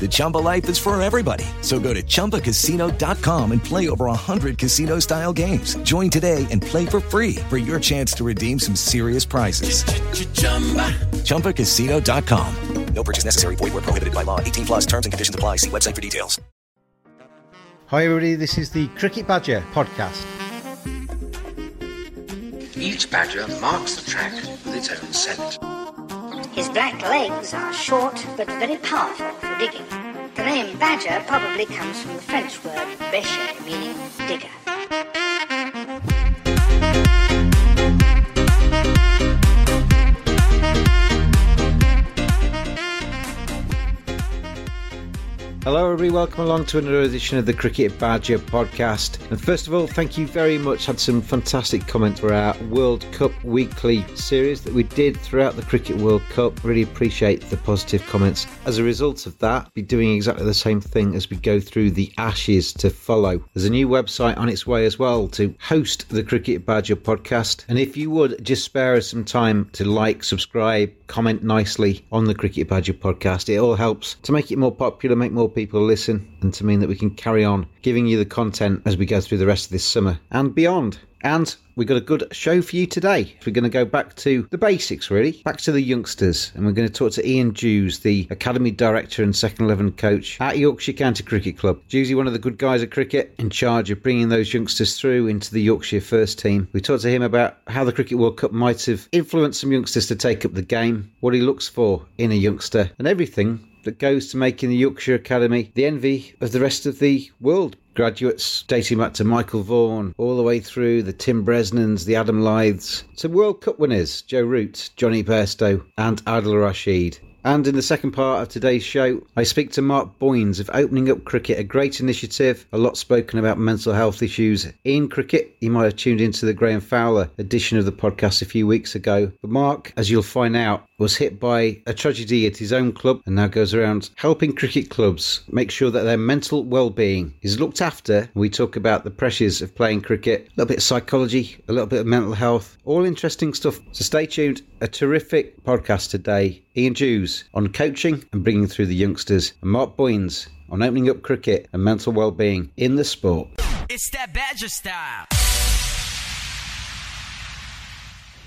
The Chumba life is for everybody. So go to ChumbaCasino.com and play over 100 casino-style games. Join today and play for free for your chance to redeem some serious prizes. ChumbaCasino.com. No purchase necessary. Void were prohibited by law. 18 plus. Terms and conditions apply. See website for details. Hi, everybody. This is the Cricket Badger podcast. Each badger marks the track with its own scent. His black legs are short but very powerful for digging. The name badger probably comes from the French word bêcher, meaning digger. Everybody. Welcome along to another edition of the Cricket Badger podcast. And first of all, thank you very much. Had some fantastic comments for our World Cup weekly series that we did throughout the Cricket World Cup. Really appreciate the positive comments. As a result of that, be doing exactly the same thing as we go through the Ashes to follow. There's a new website on its way as well to host the Cricket Badger podcast. And if you would just spare us some time to like, subscribe, comment nicely on the Cricket Badger podcast, it all helps to make it more popular, make more people listen, and to mean that we can carry on giving you the content as we go through the rest of this summer and beyond. And we've got a good show for you today. We're going to go back to the basics, really, back to the youngsters, and we're going to talk to Ian Dews, the Academy Director and Second Eleven Coach at Yorkshire County Cricket Club. Dewsy, one of the good guys at cricket, in charge of bringing those youngsters through into the Yorkshire first team. We talked to him about how the Cricket World Cup might have influenced some youngsters to take up the game, what he looks for in a youngster, and everything that goes to making the Yorkshire Academy the envy of the rest of the world. Graduates dating back to Michael Vaughan, all the way through the Tim Bresnans, the Adam Lyths, to World Cup winners Joe Root, Jonny Bairstow, and Adil Rashid. And in the second part of today's show, I speak to Mark Boyns of Opening Up Cricket, a great initiative, a lot spoken about mental health issues in cricket. You might have tuned into the Graeme Fowler edition of the podcast a few weeks ago. But Mark, as you'll find out, was hit by a tragedy at his own club and now goes around helping cricket clubs make sure that their mental well-being is looked after. We talk about the pressures of playing cricket, a little bit of psychology, a little bit of mental health, all interesting stuff. So stay tuned. A terrific podcast today. Ian Dews on coaching and bringing through the youngsters, and Mark Boyns on opening up cricket and mental well-being in the sport. It's that Badger style.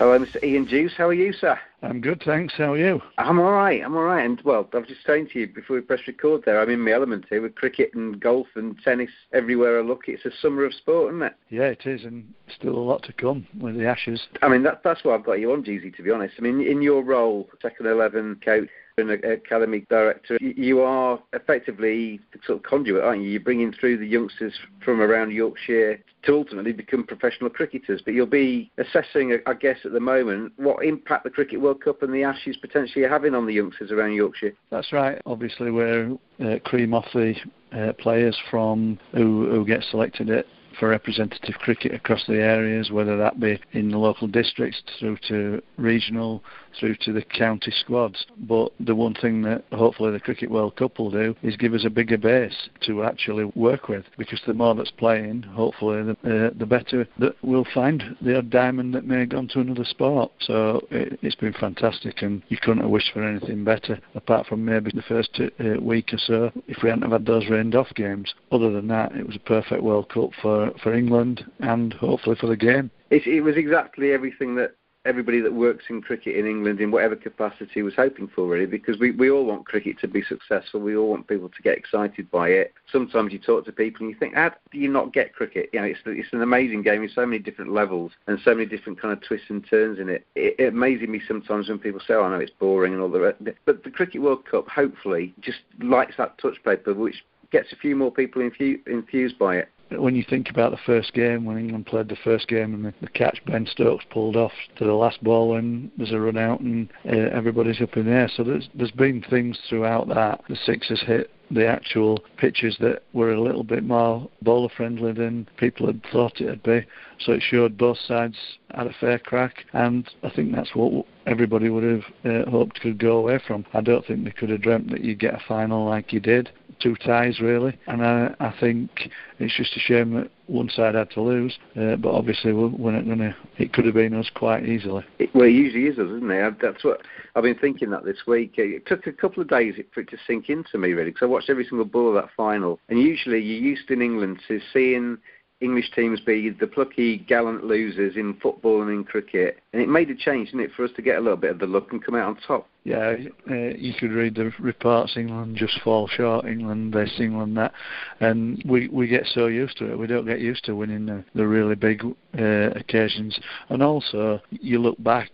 Hello, Mr. Ian Dews. How are you, sir? I'm good, thanks. How are you? I'm all right. I'm all right. And well, I was just saying to you before we press record there, I'm in my element here with cricket and golf and tennis everywhere I look. It's a summer of sport, isn't it? Yeah, it is, and still a lot to come with the Ashes. I mean, that, that's why I've got you on, Dewsy, to be honest. I mean, in your role, second 11 coach, an academy director, you are effectively the sort of conduit, aren't you? You're bringing through the youngsters from around Yorkshire to ultimately become professional cricketers. But you'll be assessing, I guess, at the moment, what impact the Cricket World Cup and the Ashes potentially are having on the youngsters around Yorkshire. That's right. Obviously, we're uh, cream off the uh, players from who, who get selected at for representative cricket across the areas, whether that be in the local districts through to regional through to the county squads. But the one thing that hopefully the Cricket World Cup will do is give us a bigger base to actually work with because the more that's playing, hopefully, the, uh, the better that we'll find the odd diamond that may have gone to another sport. So it, has been fantastic, and you couldn't have wished for anything better apart from maybe the first uh, week or so if we hadn't have had those rained off games. Other than that, it was a perfect World Cup for, for England and hopefully for the game. It, it was exactly everything that everybody that works in cricket in England in whatever capacity was hoping for, really, because we, we all want cricket to be successful. We all want people to get excited by it. Sometimes you talk to people and you think, how do you not get cricket? You know, it's, it's an amazing game in so many different levels and so many different kind of twists and turns in it. It, it amazes me sometimes when people say, oh, I know it's boring and all the rest. But the Cricket World Cup, hopefully, just lights that touch paper, which gets a few more people infused by it when you think about the first game, when England played the first game and the, the catch Ben Stokes pulled off to the last ball when there's a run out and uh, everybody's up in the air. So there's, there's been things throughout that. The sixes hit the actual pitches that were a little bit more bowler friendly than people had thought it'd be. So it showed both sides had a fair crack, and I think that's what everybody would have uh, hoped could go away from. I don't think they could have dreamt that you'd get a final like you did two ties really, and I, I think it's just a shame that one side had to lose. Uh, but obviously, we're not going to. It could have been us quite easily. It, well, it usually is us, isn't it? That's what I've been thinking that this week. It took a couple of days for it to sink into me really, because I watched every single ball of that final, and usually you're used in England to seeing English teams be the plucky, gallant losers in football and in cricket. And it made a change, didn't it, for us to get a little bit of the luck and come out on top. Yeah, uh, you could read the reports. England just fall short. England this, England that, and we we get so used to it. We don't get used to winning the, the really big uh, occasions. And also, you look back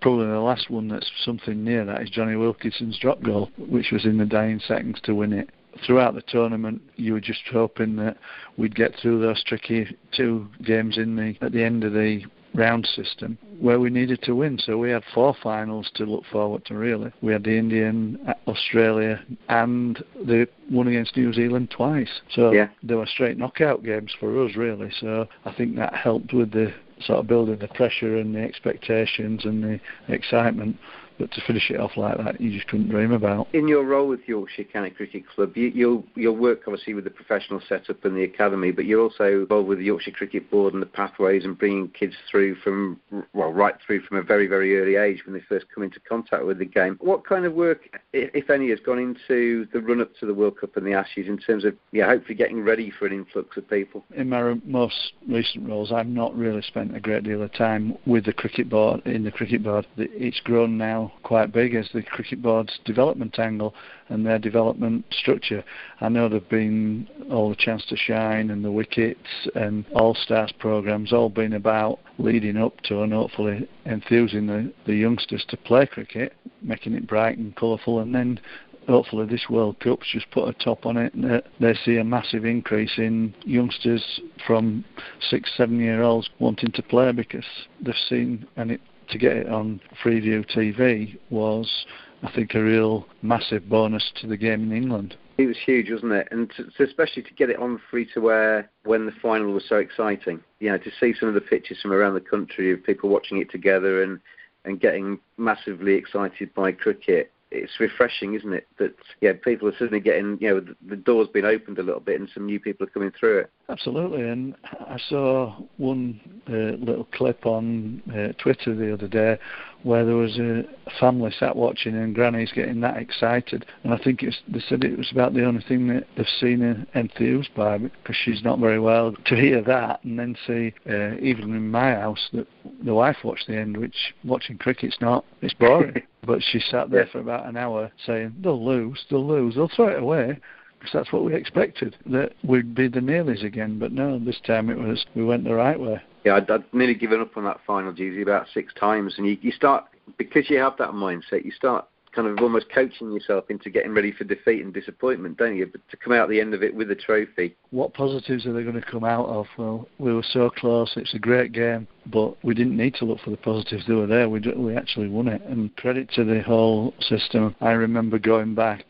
probably the last one that's something near that is Jonny Wilkinson's drop goal, which was in the dying seconds to win it throughout the tournament, you were just hoping that we'd get through those tricky two games in the at the end of the round system where we needed to win. So we had four finals to look forward to. Really, we had the Indian, uh, Australia, and the one against New Zealand twice. So yeah. they were straight knockout games for us, really. So I think that helped with the sort of building the pressure and the expectations and the excitement. But to finish it off like that, you just couldn't dream about. In your role with Yorkshire County Cricket Club, you, you'll, you'll work obviously with the professional setup and the academy, but you're also involved with the Yorkshire Cricket Board and the pathways and bringing kids through from, well, right through from a very, very early age when they first come into contact with the game. What kind of work, if any, has gone into the run up to the World Cup and the Ashes in terms of, yeah, hopefully getting ready for an influx of people? In my most recent roles, I've not really spent a great deal of time with the cricket board, in the cricket board. It's grown now quite big as the cricket board's development angle and their development structure. I know there've been all the chance to shine and the wickets and all stars programs all been about leading up to and hopefully enthusing the, the youngsters to play cricket, making it bright and colourful and then hopefully this World Cup's just put a top on it and uh, they see a massive increase in youngsters from six, seven year olds wanting to play because they've seen and it to get it on Freeview TV was, I think, a real massive bonus to the game in England. It was huge, wasn't it? And to, especially to get it on free to air when the final was so exciting. You know, to see some of the pictures from around the country of people watching it together and and getting massively excited by cricket it's refreshing, isn't it? That yeah, people are suddenly getting you know the, the door's been opened a little bit and some new people are coming through it. Absolutely, and I saw one uh, little clip on uh, Twitter the other day where there was a family sat watching and Granny's getting that excited, and I think it's, they said it was about the only thing that they've seen her enthused by because she's not very well. To hear that and then see, uh, even in my house, that the wife watched the end, which watching cricket's not, it's boring. but she sat there for about an hour saying, "They'll lose, they'll lose, they'll throw it away." because that's what we expected that we'd be the Nearlies again. But no, this time it was we went the right way. Yeah, I'd, I'd nearly given up on that final, Dewsy, about six times, and you, you start because you have that mindset, you start kind of almost coaching yourself into getting ready for defeat and disappointment, don't you? But to come out the end of it with a trophy, what positives are they going to come out of? Well, we were so close. It's a great game, but we didn't need to look for the positives. They were there. We we actually won it. And credit to the whole system. I remember going back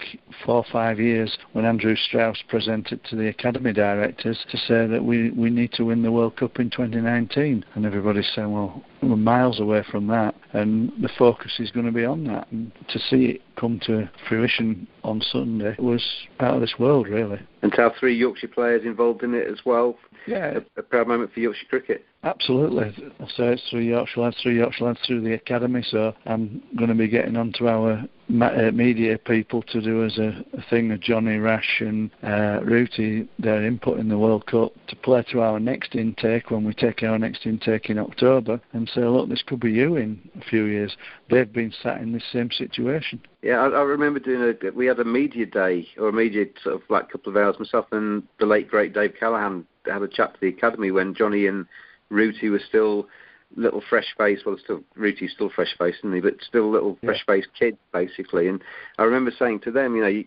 four or five years when Andrew Strauss presented to the academy directors to say that we we need to win the World Cup in 2019, and everybody's saying, well, we're miles away from that, and the focus is going to be on that. And to see it come to fruition on Sunday was out of this world, really. And to have three Yorkshire players involved in it as well. Yeah. A, a proud moment for Yorkshire cricket. Absolutely. So it's through Yorkshire lads, through Yorkshire lads, through the academy. So I'm going to be getting onto our uh, media people to do as a, a thing of Johnny Rash and uh, Rooty, their input in the World Cup, to play to our next intake when we take our next intake in October and say, look, this could be you in a few years. They've been sat in this same situation. Yeah, I, I remember doing a. We had a media day or a media sort of like couple of hours myself and the late great Dave Callaghan had a chat to the academy when Johnny and Rooty were still little fresh faced. Well, still Rooty's still fresh faced, isn't he? But still little Yeah. fresh faced kids, basically. And I remember saying to them, you know, you,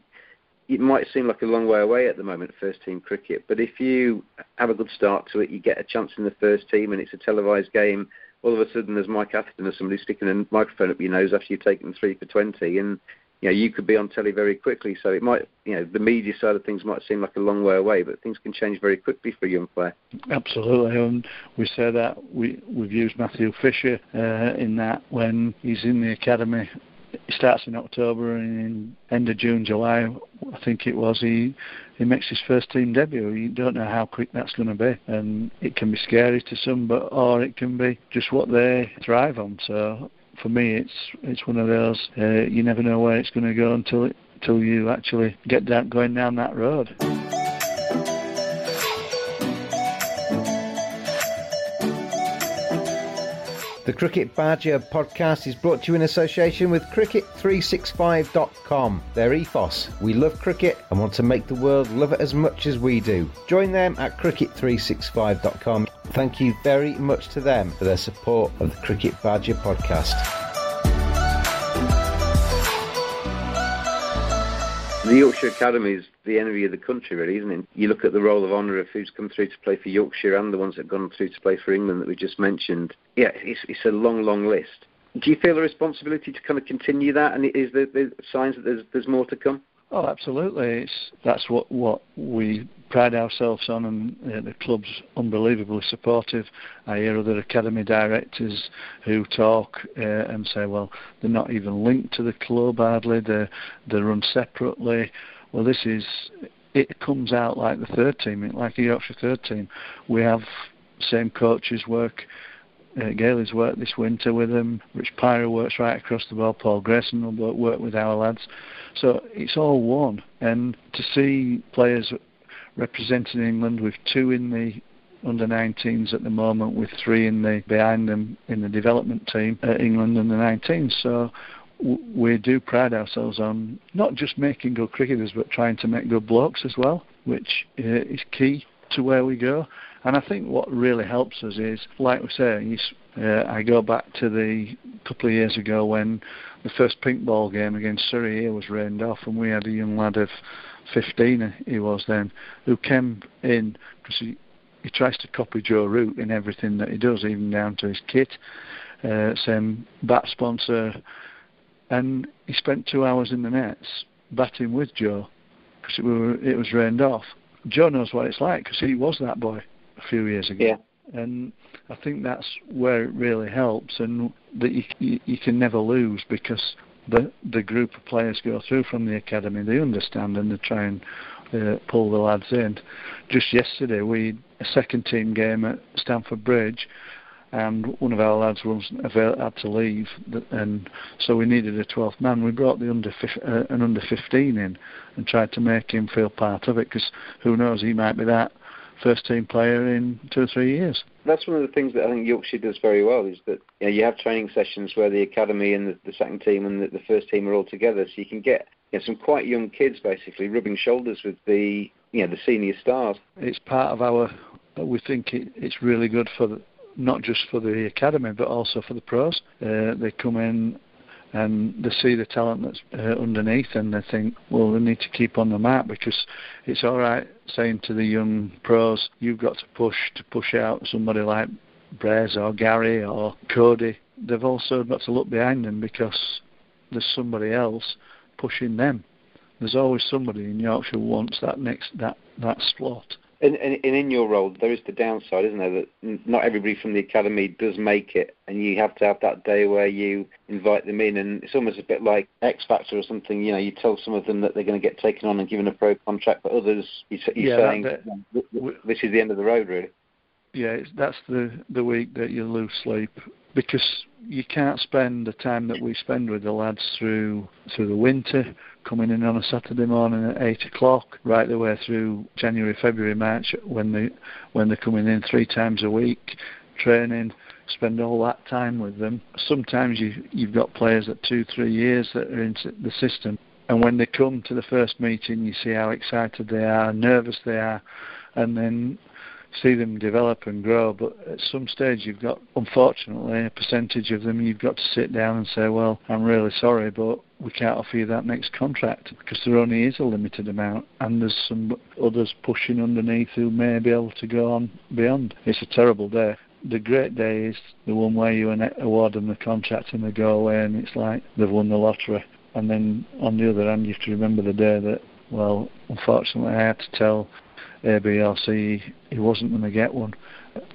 it might seem like a long way away at the moment, first team cricket, but if you have a good start to it, you get a chance in the first team, and it's a televised game. All of a sudden, there's Mike Atherton or somebody sticking a microphone up your nose after you've taken three for twenty, and you know you could be on telly very quickly. So it might, you know, the media side of things might seem like a long way away, but things can change very quickly for a young player. Absolutely, and we say that we we've used Matthew Fisher uh, in that when he's in the academy. He starts in October and in end of June, July, I think it was. He he makes his first team debut. You don't know how quick that's going to be, and it can be scary to some, but or it can be just what they thrive on. So for me, it's it's one of those. Uh, you never know where it's going to go until it until you actually get down going down that road. The Cricket Badger podcast is brought to you in association with Cricket365.com. Their ethos we love cricket and want to make the world love it as much as we do. Join them at Cricket365.com. Thank you very much to them for their support of the Cricket Badger podcast. The Yorkshire Academy is the envy of the country, really, isn't it? You look at the role of honour of who's come through to play for Yorkshire and the ones that have gone through to play for England that we just mentioned. Yeah, it's, it's a long, long list. Do you feel a responsibility to kind of continue that? And is there, there signs that there's, there's more to come? Oh, absolutely. It's, that's what, what we pride ourselves on, and the club's unbelievably supportive. I hear other academy directors who talk uh, and say, well, they're not even linked to the club hardly, they're, they run separately. Well, this is, it comes out like the third team, like a Yorkshire third team. We have same coaches work. Uh, Gailey's worked this winter with them. Rich Pyrah works right across the world. Paul Grayson will work with our lads. So it's all one. And to see players representing England with two in the under 19s at the moment, with three in the behind them in the development team at England under 19s. So we do pride ourselves on not just making good cricketers, but trying to make good blokes as well, which uh, is key to where we go. And I think what really helps us is, like we say, uh, I go back to the couple of years ago when the first pink ball game against Surrey here was rained off, and we had a young lad of 15, he was then, who came in because he, he tries to copy Joe Root in everything that he does, even down to his kit, uh, same bat sponsor, and he spent two hours in the nets batting with Joe because it, were, it was rained off. Joe knows what it's like because he was that boy a few years ago. Yeah. And I think that's where it really helps, and that you, you, you can never lose because the the group of players go through from the academy. They understand and they try and uh, pull the lads in. Just yesterday, we a second team game at Stamford Bridge, and one of our lads wasn't avail- had to leave, and so we needed a 12th man. We brought the under fif- uh, an under 15 in and tried to make him feel part of it because who knows, he might be that first team player in two or three years. That's one of the things that I think Yorkshire does very well is that you, know, you have training sessions where the academy and the, the second team and the, the first team are all together, so you can get you know, some quite young kids basically rubbing shoulders with the you know the senior stars. It's part of our. We think it, it's really good for the, not just for the academy but also for the pros. Uh, they come in and they see the talent that's uh, underneath and they think, well, we need to keep on the map because it's all right saying to the young pros, you've got to push to push out somebody like Brez or Gary or Cody. They've also got to look behind them because there's somebody else pushing them. There's always somebody in Yorkshire who wants that next that that slot. And, and, and, in your role, there is the downside, isn't there? That not everybody from the academy does make it, and you have to have that day where you invite them in, and it's almost a bit like X Factor or something. You know, you tell some of them that they're going to get taken on and given a pro contract, but others, you're, you're yeah, saying that, this is the end of the road, really. Yeah, that's the the week that you lose sleep because you can't spend the time that we spend with the lads through through the winter, coming in on a Saturday morning at eight o'clock, right the way through January, February, March, when they when they're coming in three times a week, training. Spend all that time with them. Sometimes you you've got players at two, three years that are in the system, and when they come to the first meeting, you see how excited they are, nervous they are, and then see them develop and grow. But at some stage, you've got, unfortunately, a percentage of them you've got to sit down and say, well, I'm really sorry, but we can't offer you that next contract because there only is a limited amount, and there's some others pushing underneath who may be able to go on beyond. It's a terrible day. The great day is the one where you award them the contract and they go away, and it's like they've won the lottery. And then on the other hand, you have to remember the day that, well, unfortunately, I had to tell ABRC he wasn't going to get one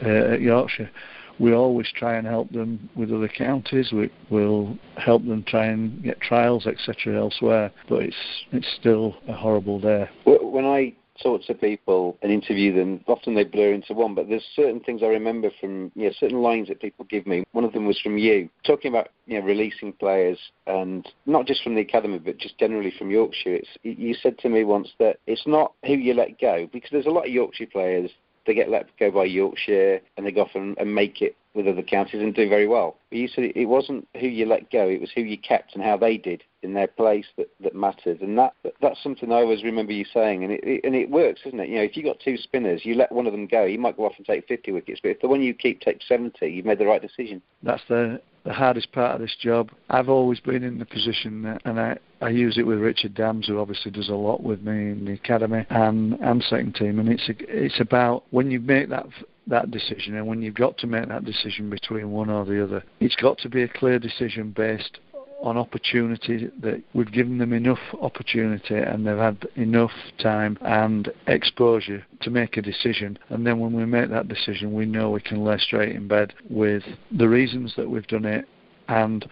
uh, at Yorkshire. We always try and help them with other counties. We will help them try and get trials, etc., elsewhere. But it's it's still a horrible day. When I talk to people and interview them, often they blur into one, but there's certain things I remember from, know, certain lines that people give me. One of them was from you, talking about, you know, releasing players and not just from the academy, but just generally from Yorkshire. It's, you said to me once that it's not who you let go, because there's a lot of Yorkshire players they get let go by Yorkshire and they go off and, and make it with other counties and do very well. But you said it wasn't who you let go; it was who you kept and how they did in their place that, that mattered. And that that's something I always remember you saying, and it, it and it works, isn't it? You know, if you've got two spinners, you let one of them go, you might go off and take 50 wickets, but if the one you keep takes 70, you've made the right decision. That's the the hardest part of this job. I've always been in the position, that, and I, I use it with Richard Damms, who obviously does a lot with me in the academy and and second team. And it's a, it's about when you make that that decision, and when you've got to make that decision between one or the other, it's got to be a clear decision based on opportunity that we've given them enough opportunity and they've had enough time and exposure to make a decision. And then when we make that decision we know we can lay straight in bed with the reasons that we've done it. And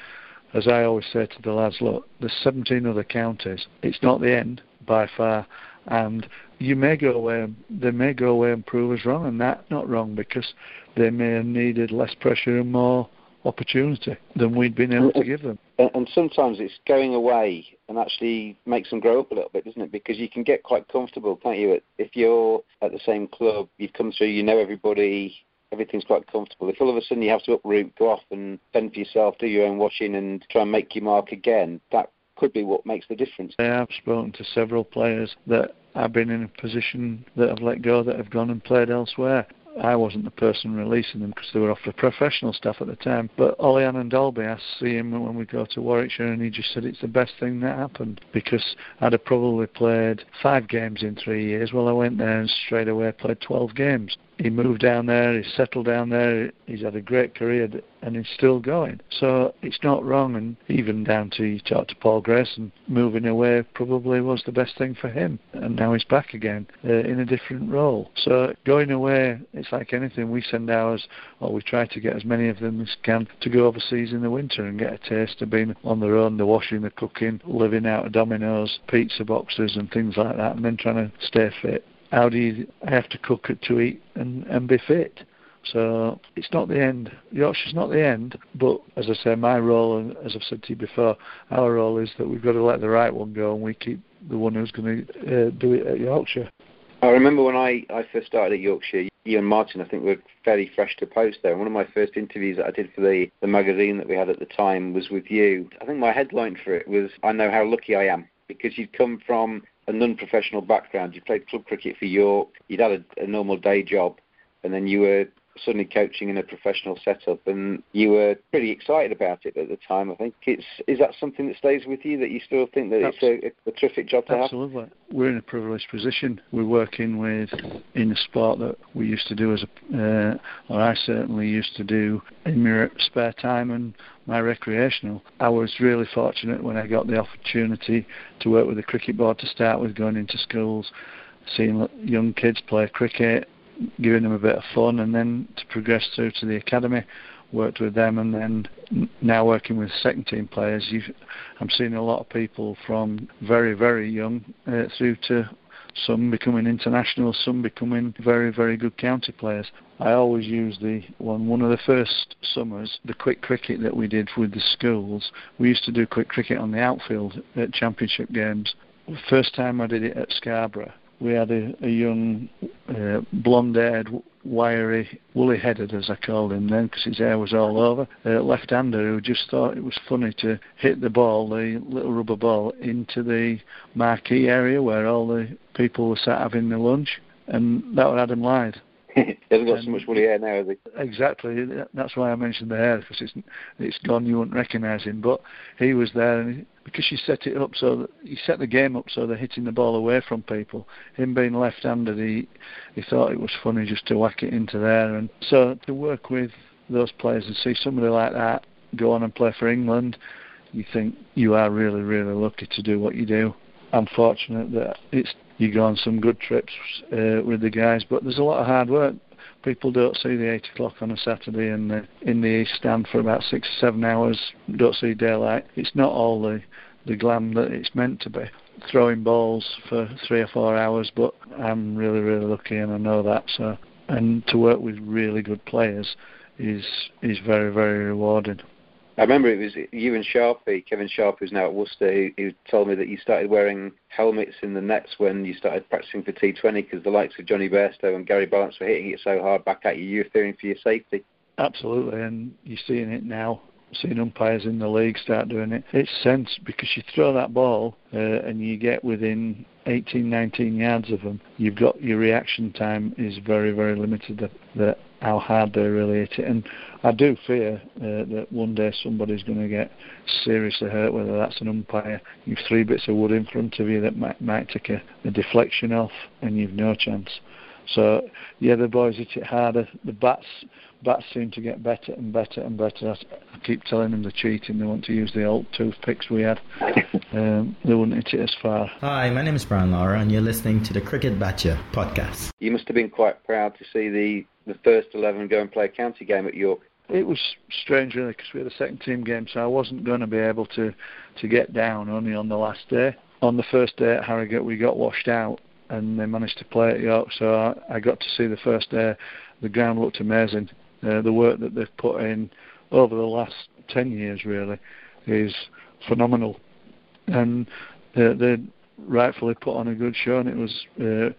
as I always say to the lads look there's 17 other counties. It's not the end by far. And you may go away they may go away and prove us wrong and that not wrong because they may have needed less pressure and more opportunity than we'd been able to give them. And sometimes it's going away and actually makes them grow up a little bit, doesn't it? Because you can get quite comfortable, can't you? If you're at the same club, you've come through, you know everybody, everything's quite comfortable. If all of a sudden you have to uproot, go off and fend for yourself, do your own washing, and try and make your mark again, that could be what makes the difference. I have spoken to several players that have been in a position that have let go, that have gone and played elsewhere. I wasn't the person releasing them because they were off the professional staff at the time. But Ollie Dalby, I see him when we go to Warwickshire, and he just said it's the best thing that happened because I'd have probably played five games in three years. Well, I went there and straight away played 12 games he moved down there, he's settled down there, he's had a great career, and he's still going. So it's not wrong, and even down to you talk to Paul Grayson, moving away probably was the best thing for him, and now he's back again uh, in a different role. So going away, it's like anything. We send ours, or we try to get as many of them as can to go overseas in the winter and get a taste of being on their own, the washing, the cooking, living out of Domino's, pizza boxes, and things like that, and then trying to stay fit how do you have to cook it to eat and, and be fit? So it's not the end. Yorkshire's not the end, but as I say, my role, and as I've said to you before, our role is that we've got to let the right one go, and we keep the one who's going to uh, do it at Yorkshire. I remember when I, I first started at Yorkshire, you and Martin, I think, were fairly fresh to post there. One of my first interviews that I did for the, the magazine that we had at the time was with you. I think my headline for it was, I know how lucky I am, because you'd come from a non-professional background. You played club cricket for York. You'd had a, a normal day job, and then you were suddenly coaching in a professional setup, and you were pretty excited about it at the time. I think it's is that something that stays with you that you still think that Absolutely. it's a, a, terrific job to Absolutely. have? Absolutely, we're in a privileged position. We're working with in a sport that we used to do as a, uh, or I certainly used to do in my spare time and my recreational. I was really fortunate when I got the opportunity to work with the cricket board to start with, going into schools, seeing young kids play cricket giving them a bit of fun, and then to progress through to the academy, worked with them, and then now working with second team players. I'm seeing a lot of people from very very young uh, through to some becoming international, some becoming very, very good county players. I always use the one one of the first summers, the quick cricket that we did with the schools. We used to do quick cricket on the outfield at championship games. First time I did it at Scarborough, we had a, a young, uh, blonde-haired, wiry, woolly-headed, as I called him then, because his hair was all over, uh, left-hander who just thought it was funny to hit the ball, the little rubber ball, into the marquee area where all the people were sat having their lunch, and that was Adam Lyth. he hasn't got and so much woolly hair now, has he? Exactly. That's why I mentioned the hair because it's it's gone. You wouldn't recognise him, but he was there, and he, because you set it up so that you set the game up so they're hitting the ball away from people. Him being left-handed, he he thought it was funny just to whack it into there, and so to work with those players and see somebody like that go on and play for England, you think you are really really lucky to do what you do. I'm fortunate that it's you go on some good trips uh, with the guys, but there's a lot of hard work people don't see the eight o'clock on a Saturday and the, in the east stand for about six seven hours, don't see daylight. It's not all the the glam that it's meant to be. Throwing balls for three or four hours, but I'm really really lucky and I know that. So and to work with really good players is is very very rewarding. I remember it was you and Sharpie, Kevin Sharp, who's now at Worcester, who, who, told me that you started wearing helmets in the nets when you started practicing for T20 because the likes of Jonny Bairstow and Gary Ballance were hitting it so hard back at you, you were fearing for your safety. Absolutely, and you're seeing it now. Seeing umpires in the league start doing it. It's sense because you throw that ball uh, and you get within 18, 19 yards of them. You've got your reaction time is very, very limited. That, that how hard they really hit it. And I do fear uh, that one day somebody's going to get seriously hurt, whether that's an umpire. You've three bits of wood in front of you that might, might take a, a deflection off, and you've no chance. So yeah, the boys hit it harder. The bats bats seem to get better and better and better. I keep telling them they're cheating. They want to use the old toothpicks we had. Um, they wouldn't hit it as far. Hi, my name is Brian Lara, and you're listening to the Cricket Badger podcast. You must have been quite proud to see the the first eleven go and play a county game at York. It was strange, really, because we had a second team game, so I wasn't going to be able to to get down only on the last day. On the first day at Harrogate, we got washed out, and they managed to play at York, so I, I got to see the first day. The ground looked amazing. Uh, the work that they've put in over the last 10 years really is phenomenal. And uh, they rightfully put on a good show, and it was uh,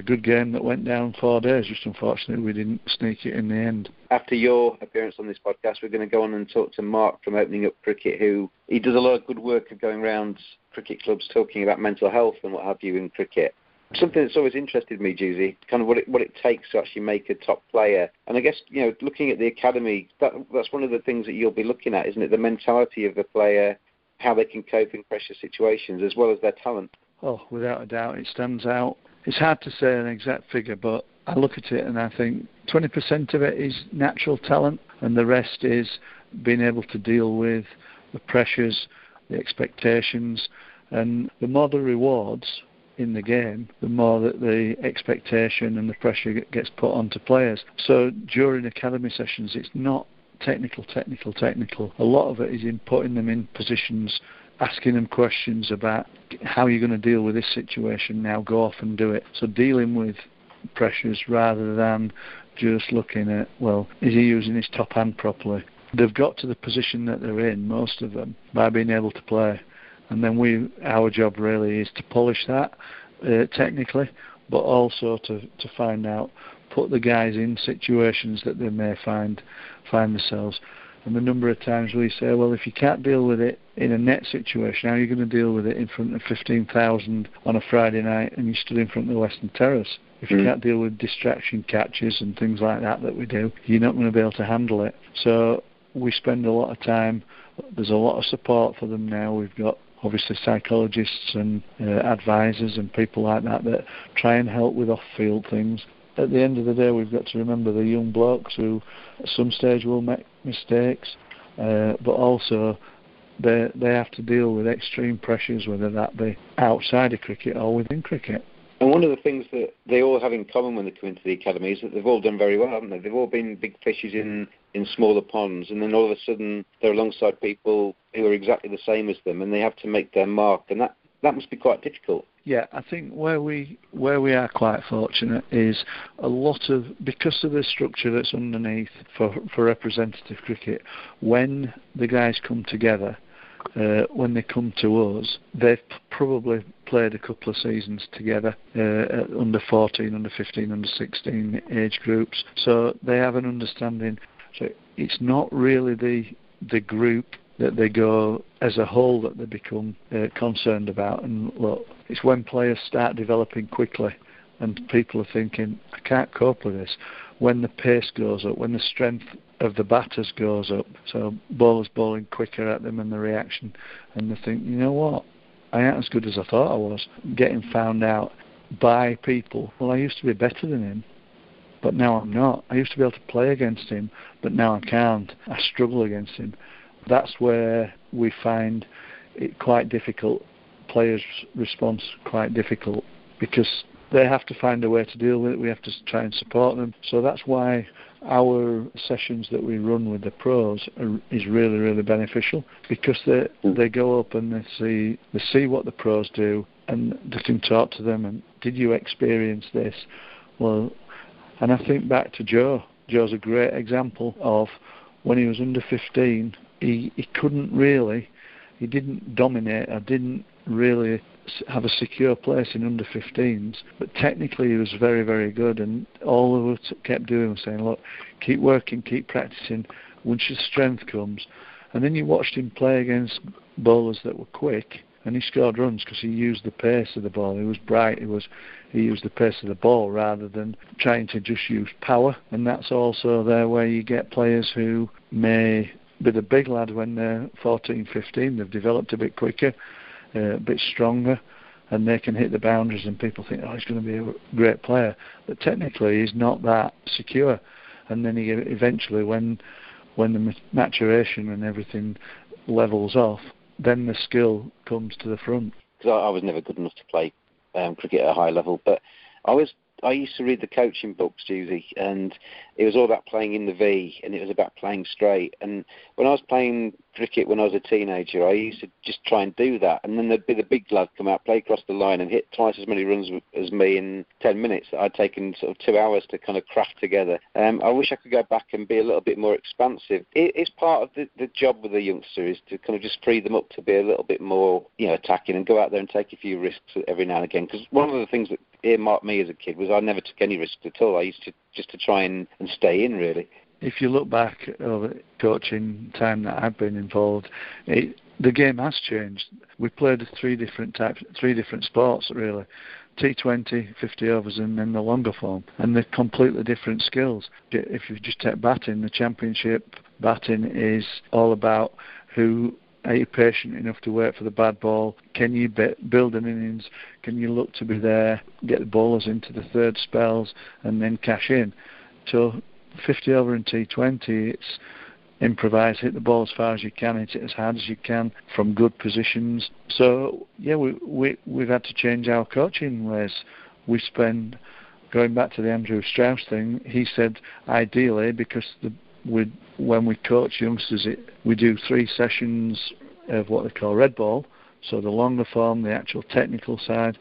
a good game that went down four days. Just unfortunately, we didn't sneak it in the end. After your appearance on this podcast, we're going to go on and talk to Mark from Opening Up Cricket, who he does a lot of good work of going around cricket clubs talking about mental health and what have you in cricket. Something that's always interested me, Dewsy, kind of what it what it takes to actually make a top player. And I guess you know, looking at the academy, that that's one of the things that you'll be looking at, isn't it? The mentality of the player, how they can cope in pressure situations, as well as their talent. Oh, without a doubt, it stands out. It's hard to say an exact figure, but I look at it and I think 20% of it is natural talent, and the rest is being able to deal with the pressures, the expectations, and the more the rewards in the game, the more that the expectation and the pressure gets put onto players. So during academy sessions, it's not technical, technical, technical. A lot of it is in putting them in positions, asking them questions about how you're going to deal with this situation now, go off and do it. So dealing with pressures rather than just looking at, well, is he using his top hand properly? They've got to the position that they're in, most of them, by being able to play and then we our job really is to polish that uh, technically, but also to to find out put the guys in situations that they may find find themselves. And the number of times we say, well, if you can't deal with it in a net situation, how are you going to deal with it in front of 15,000 on a Friday night and you stood in front of the Western Terrace? If you Mm. can't deal with distraction catches and things like that that we do, you're not going to be able to handle it. So we spend a lot of time. There's a lot of support for them now. We've got obviously psychologists and uh, advisors and people like that that try and help with off-field things. At the end of the day, we've got to remember the young blokes who, at some stage, will make mistakes, uh, but also they they have to deal with extreme pressures, whether that be outside of cricket or within cricket. And one of the things that they all have in common when they come into the academy is that they've all done very well, haven't they? They've all been big fishes in, in smaller ponds, and then all of a sudden they're alongside people who are exactly the same as them, and they have to make their mark, and that, that must be quite difficult. Yeah, I think where we where we are quite fortunate is a lot of because of the structure that's underneath for for representative cricket. When the guys come together, uh, when they come to us, they've probably played a couple of seasons together uh, under 14, under 15, under 16 age groups, so they have an understanding. So it's not really the the group that they go as a whole that they become uh, concerned about. And look, it's when players start developing quickly and people are thinking, I can't cope with this. When the pace goes up, when the strength of the batters goes up, so bowlers bowling quicker at them and the reaction, and they think, you know what, I ain't as good as I thought I was. Getting found out by people, well, I used to be better than him, but now I'm not. I used to be able to play against him, but now I can't. I struggle against him. That's where we find it quite difficult, players' response quite difficult, because they have to find a way to deal with it. We have to try and support them. So that's why our sessions that we run with the pros are, is really, really beneficial because they hmm. they go up and they see they see what the pros do and they can talk to them. And did you experience this? Well, and I think back to Joe. Joe's a great example of when he was under 15, he, he couldn't really, he didn't dominate or didn't really have a secure place in under 15s, but technically he was very, very good. And all of us kept doing was saying, look, keep working, keep practicing. Once your strength comes, and then you watched him play against bowlers that were quick, and he scored runs because he used the pace of the ball. He was bright. He was he used the pace of the ball rather than trying to just use power. And that's also there where you get players who may be the big lad when they're 14, 15. They've developed a bit quicker, uh, a bit stronger, and they can hit the boundaries. And people think, oh, he's going to be a great player, but technically he's not that secure. And then he eventually, when when the maturation and everything levels off, then the skill comes to the front. because I, I was never good enough to play um, cricket at a high level. But I was I used to read the coaching books, Dewsy, and it was all about playing in the V, and it was about playing straight. And when I was playing cricket when I was a teenager, I used to just try and do that, and then there'd be the big lad come out, play across the line, and hit twice as many runs as me in ten minutes that I'd taken sort of two hours to kind of craft together. Um, I wish I could go back and be a little bit more expansive. It, it's part of the, the job with a youngster is to kind of just free them up to be a little bit more, you know, attacking and go out there and take a few risks every now and again. Because one of the things that earmarked me as a kid was I never took any risks at all. I used to just to try and, and stay in really. If you look back over coaching time that I've been involved, it, the game has changed. We played three different types, three different sports really. T20, 50 overs, and then the longer form, and they're completely different skills. If you just take batting, the championship batting is all about who are you patient enough to wait for the bad ball? Can you build an innings? Can you look to be there, get the bowlers into the third spells, and then cash in? So 50 over in T20, it's improvise, hit the ball as far as you can, hit it as hard as you can from good positions. So yeah, we we we've had to change our coaching ways. We spend going back to the Andrew Strauss thing. He said ideally because the we when we coach youngsters, it, we do three sessions of what they call red ball. So the longer form, the actual technical side,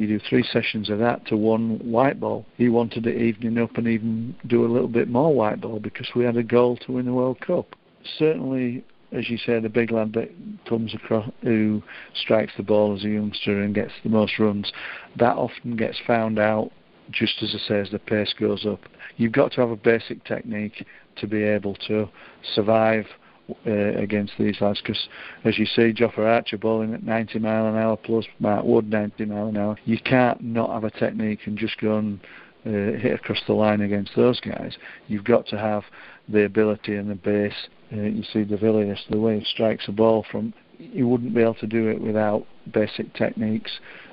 you do three sessions of that to one white ball. He wanted it evening up and even do a little bit more white ball because we had a goal to win the World Cup. Certainly, as you say, the big lad that comes across who strikes the ball as a youngster and gets the most runs, that often gets found out just as I say as the pace goes up. You've got to have a basic technique to be able to survive uh, against these lads because, as you see, Jofra Archer bowling at 90 mile an hour plus Mark Wood 90 mile an hour. You can't not have a technique and just go and uh, hit across the line against those guys. You've got to have the ability and the base. Uh, you see De the way he strikes a ball from, you wouldn't be able to do it without basic techniques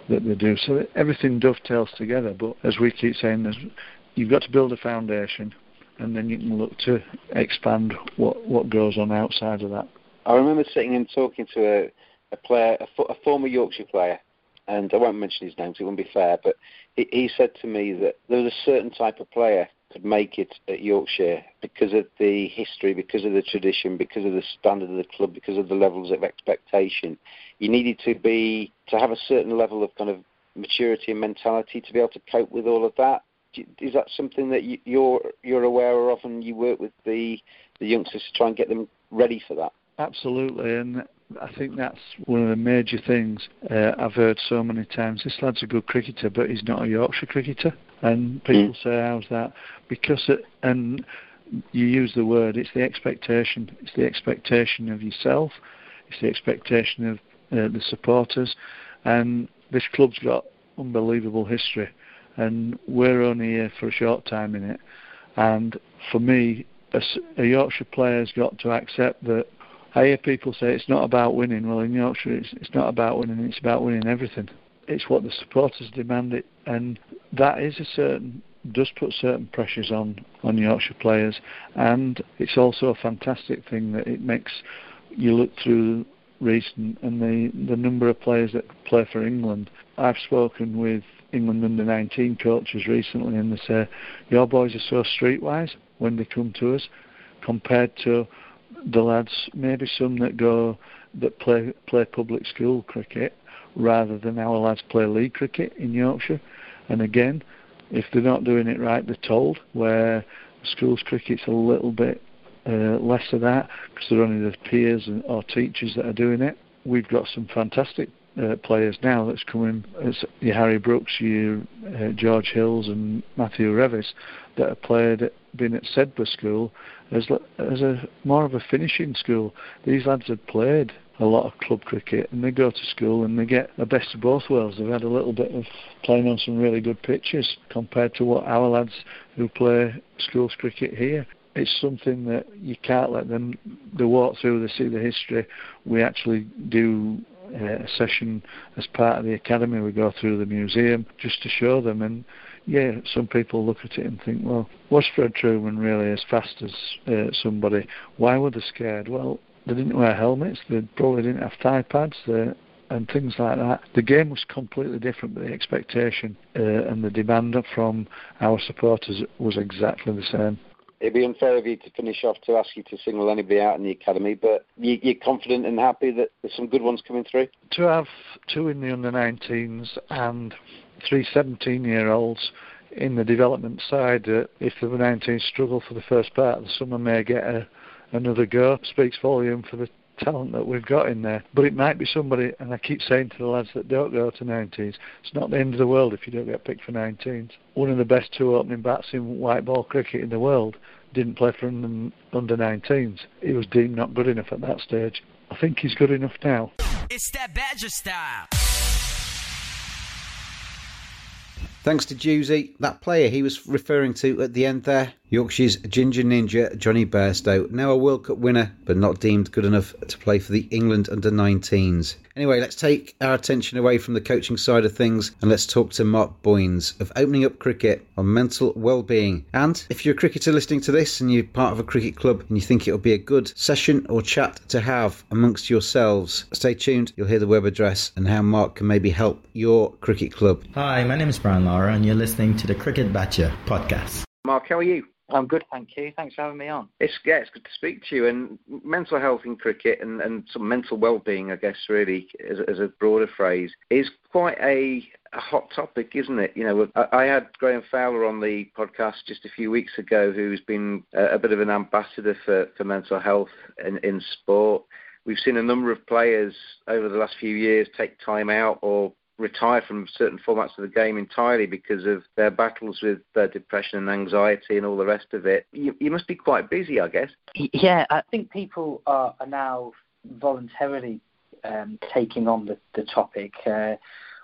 that they do. So everything dovetails together. But as we keep saying, you've got to build a foundation, and then you can look to expand what what goes on outside of that. I remember sitting and talking to a, a player, a, a former Yorkshire player, and I won't mention his name because it wouldn't be fair, but he, he said to me that there was a certain type of player could make it at Yorkshire because of the history, because of the tradition, because of the standard of the club, because of the levels of expectation. You needed to be to have a certain level of kind of maturity and mentality to be able to cope with all of that. Is that something that you're you're aware of, and you work with the the youngsters to try and get them ready for that? Absolutely, and I think that's one of the major things uh, I've heard so many times. This lad's a good cricketer, but he's not a Yorkshire cricketer. And people mm. say, "How's that?" Because it, and you use the word. It's the expectation. It's the expectation of yourself. It's the expectation of uh, the supporters. And this club's got unbelievable history, and we're only here for a short time in it. And for me, a, a Yorkshire player's got to accept that I hear people say it's not about winning. Well, in Yorkshire, it's, it's not about winning. It's about winning everything. It's what the supporters demand it, and that is a certain does put certain pressures on on Yorkshire players, and it's also a fantastic thing that it makes you look through recent and the the number of players that play for England. I've spoken with England under 19 coaches recently, and they say your boys are so streetwise when they come to us compared to the lads, maybe some that go that play play public school cricket rather than our lads play league cricket in Yorkshire. And again, if they're not doing it right, they're told. Where schools cricket's a little bit uh, less of that because they're only the peers and, or teachers that are doing it. We've got some fantastic uh, players now that's coming. It's your Harry Brooks, your uh, George Hills, and Matthew Revis that have played, been at Sedbergh School as as a more of a finishing school. These lads have played a lot of club cricket and they go to school and they get the best of both worlds. They've had a little bit of playing on some really good pitches compared to what our lads who play schools cricket here. It's something that you can't let them. They walk through, they see the history. We actually do uh, a session as part of the academy. We go through the museum just to show them and yeah, some people look at it and think, well, was Fred Trueman really as fast as uh, somebody? Why were they scared? Well, they didn't wear helmets. They probably didn't have thigh pads. They, and things like that. The game was completely different, but the expectation uh, and the demand from our supporters was exactly the same. It'd be unfair of you to finish off to ask you to single anybody out in the academy, but you, are confident and happy that there's some good ones coming through. To have two in the under 19s and three 17 year olds in the development side, uh, if the 19s struggle for the first part of the summer, may get a, another go. Speaks volume for the talent that we've got in there. But it might be somebody, and I keep saying to the lads that don't go to 19s, it's not the end of the world if you don't get picked for 19s. One of the best two opening bats in white ball cricket in the world didn't play for under 19s. He was deemed not good enough at that stage. I think he's good enough now. It's that Badger style. Thanks to Dewsy, that player he was referring to at the end there, Yorkshire's Ginger Ninja Jonny Bairstow, now a World Cup winner, but not deemed good enough to play for the England under 19s. Anyway, let's take our attention away from the coaching side of things and let's talk to Mark Boyns of Opening Up Cricket on mental well-being. And if you're a cricketer listening to this and you're part of a cricket club and you think it'll be a good session or chat to have amongst yourselves, stay tuned. You'll hear the web address and how Mark can maybe help your cricket club. Hi, my name is Brian Lara and you're listening to the Cricket Badger podcast. Mark, how are you? I'm good, thank you. Thanks for having me on. It's yeah, it's good to speak to you. And mental health in cricket and, and some mental well-being, I guess, really, as, as a broader phrase, is quite a, a, hot topic, isn't it? You know, I, I, had Graeme Fowler on the podcast just a few weeks ago, who's been a, a bit of an ambassador for, for mental health in, in sport. We've seen a number of players over the last few years take time out or retire from certain formats of the game entirely because of their battles with uh, depression and anxiety and all the rest of it. You, you must be quite busy, I guess. Yeah, I think people are, are now voluntarily um, taking on the, the topic. Uh,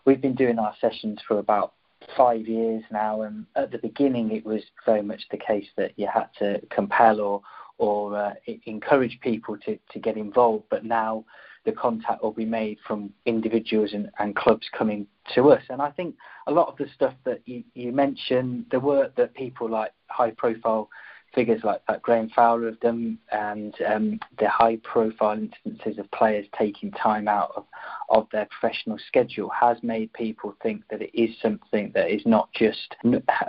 we've been doing our sessions for about five years now, and at the beginning it was very much the case that you had to compel or or uh, encourage people to, to get involved. But now the contact will be made from individuals and, and clubs coming to us. And I think a lot of the stuff that you, you mentioned, the work that people like high profile figures like, like Graeme Fowler have done and um, the high profile instances of players taking time out of, of their professional schedule has made people think that it is something that is not just,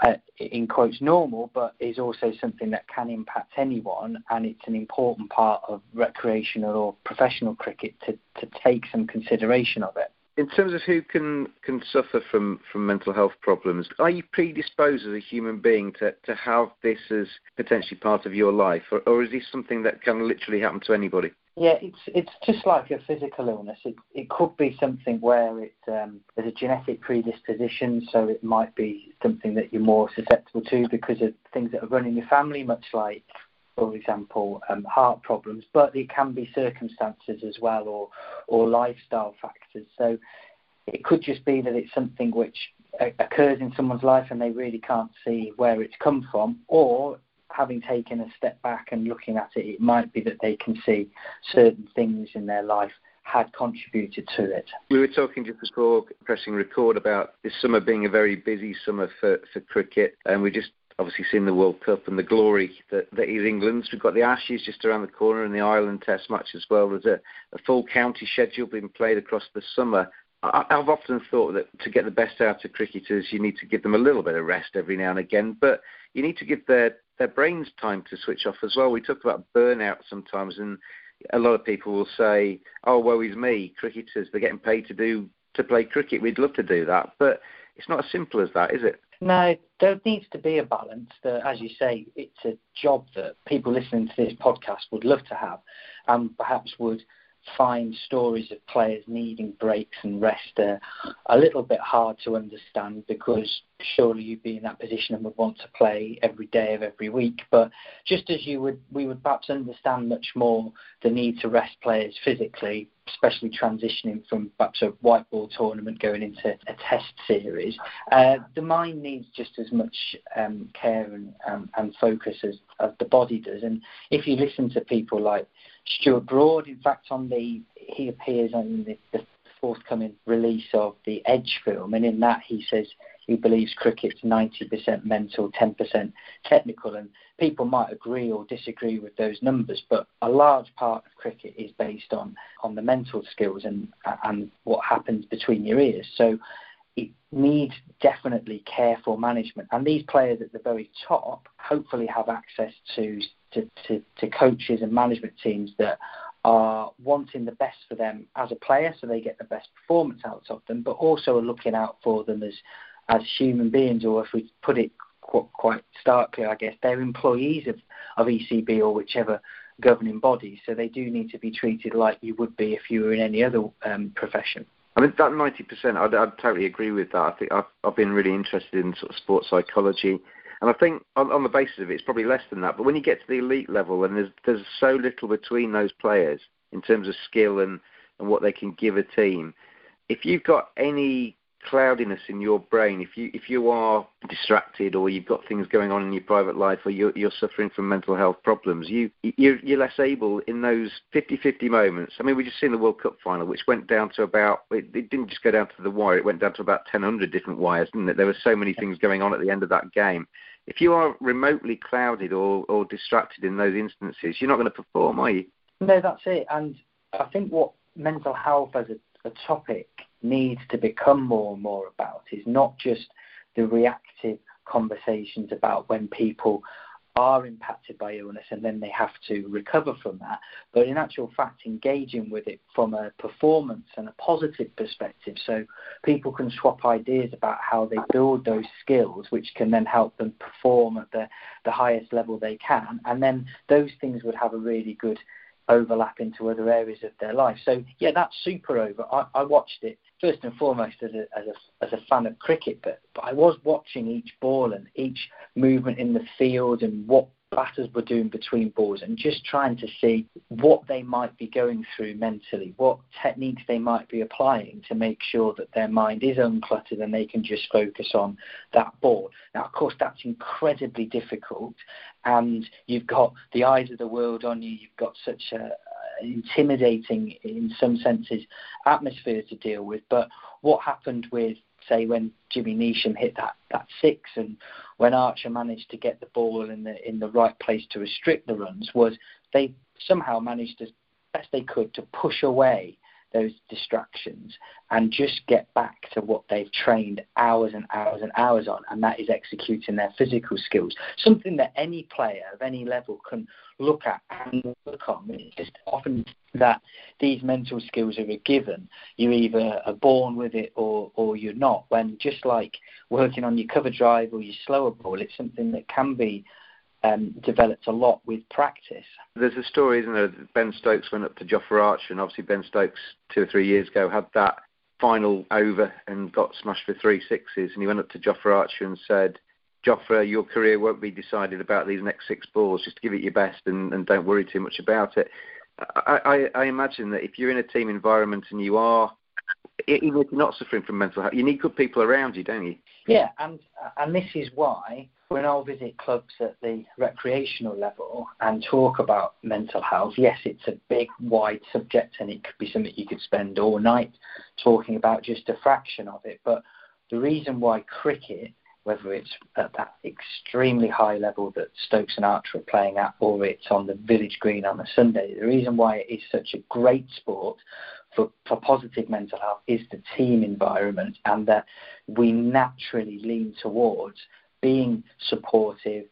uh, in quotes, normal, but is also something that can impact anyone. And it's an important part of recreational or professional cricket to, to take some consideration of it in terms of who can can suffer from from mental health problems, are you predisposed as a human being to to have this as potentially part of your life, or, or is this something that can literally happen to anybody? Yeah, it's it's just like a physical illness. It it could be something where it um, there's a genetic predisposition, so it might be something that you're more susceptible to because of things that are running in your family, much like for example, um, heart problems, but it can be circumstances as well or, or lifestyle factors. So it could just be that it's something which occurs in someone's life and they really can't see where it's come from, or having taken a step back and looking at it, it might be that they can see certain things in their life had contributed to it. We were talking just before pressing record about this summer being a very busy summer for, for cricket, and we just obviously seen the World Cup and the glory that, that is England's. We've got the Ashes just around the corner and the Ireland Test match as well. There's a, a full county schedule being played across the summer. I, I've often thought that to get the best out of cricketers, you need to give them a little bit of rest every now and again, but you need to give their, their brains time to switch off as well. We talk about burnout sometimes, and a lot of people will say, "Oh, woe is me, cricketers. They're getting paid to do to play cricket. We'd love to do that, but it's not as simple as that, is it?" No, there needs to be a balance. That, as you say, it's a job that people listening to this podcast would love to have, and perhaps would find stories of players needing breaks and rest are a little bit hard to understand because surely you'd be in that position and would want to play every day of every week. But just as you would, we would perhaps understand much more the need to rest players physically, especially transitioning from perhaps a white ball tournament going into a test series. Uh, the mind needs just as much um, care and, um, and focus as, as the body does. And if you listen to people like Stuart Broad, in fact, on the he appears on the, the forthcoming release of the Edge film, and in that he says he believes cricket's 90% mental, 10% technical, and people might agree or disagree with those numbers, but a large part of cricket is based on, on the mental skills and, and what happens between your ears. So it needs definitely careful management. And these players at the very top hopefully have access to, to, to, to coaches and management teams that are wanting the best for them as a player so they get the best performance out of them, but also are looking out for them as as human beings, or if we put it quite, starkly, I guess, they're employees of, of ECB or whichever governing body, so they do need to be treated like you would be if you were in any other um, profession. I mean, that 90%, I'd, I'd, totally agree with that. I think I've, I've, been really interested in sort of sports psychology. And I think on, on, the basis of it, it's probably less than that. But when you get to the elite level, and there's, there's so little between those players in terms of skill and, and what they can give a team, if you've got any cloudiness in your brain, if you if you are distracted or you've got things going on in your private life or you're, you're suffering from mental health problems, you you're, you're less able in those 50-50 moments. I mean, we just seen the World Cup final, which went down to about it, it didn't just go down to the wire; it went down to about 1,000 different wires, didn't it? There were so many things going on at the end of that game. If you are remotely clouded or, or distracted in those instances, you're not going to perform, are you? No, that's it. And I think what mental health as a, a topic needs to become more and more about is not just the reactive conversations about when people are impacted by illness and then they have to recover from that, but in actual fact engaging with it from a performance and a positive perspective so people can swap ideas about how they build those skills which can then help them perform at the, the highest level they can and then those things would have a really good overlap into other areas of their life. So yeah, that's super over. I, I watched it first and foremost as a, as a, as a fan of cricket, but, but I was watching each ball and each movement in the field and what batters were doing between balls and just trying to see what they might be going through mentally, what techniques they might be applying to make sure that their mind is uncluttered and they can just focus on that ball. Now, of course, that's incredibly difficult, and you've got the eyes of the world on you, you've got such a intimidating, in some senses, atmosphere to deal with. But what happened with say when Jimmy Neesham hit that, that six and when Archer managed to get the ball in the in the right place to restrict the runs was they somehow managed as best they could to push away those distractions and just get back to what they've trained hours and hours and hours on, and that is executing their physical skills. Something that any player of any level can look at and work on. It's just often that these mental skills are a given. You either are born with it or, or you're not. When just like working on your cover drive or your slower ball, it's something that can be um, developed a lot with practice. There's a story, isn't there? Ben Stokes went up to Jofra Archer, and obviously Ben Stokes two or three years ago had that final over and got smashed for three sixes, and he went up to Jofra Archer and said, Jofra, your career won't be decided about these next six balls. Just give it your best and, and don't worry too much about it. I, I, I imagine that if you're in a team environment and you are, even if you're not suffering from mental health, you need good people around you, don't you? Yeah, and and this is why when I'll visit clubs at the recreational level and talk about mental health, yes, it's a big, wide subject and it could be something you could spend all night talking about just a fraction of it. But the reason why cricket, whether it's at that extremely high level that Stokes and Archer are playing at or it's on the village green on a Sunday, the reason why it is such a great sport for, for positive mental health is the team environment and that we naturally lean towards being supportive,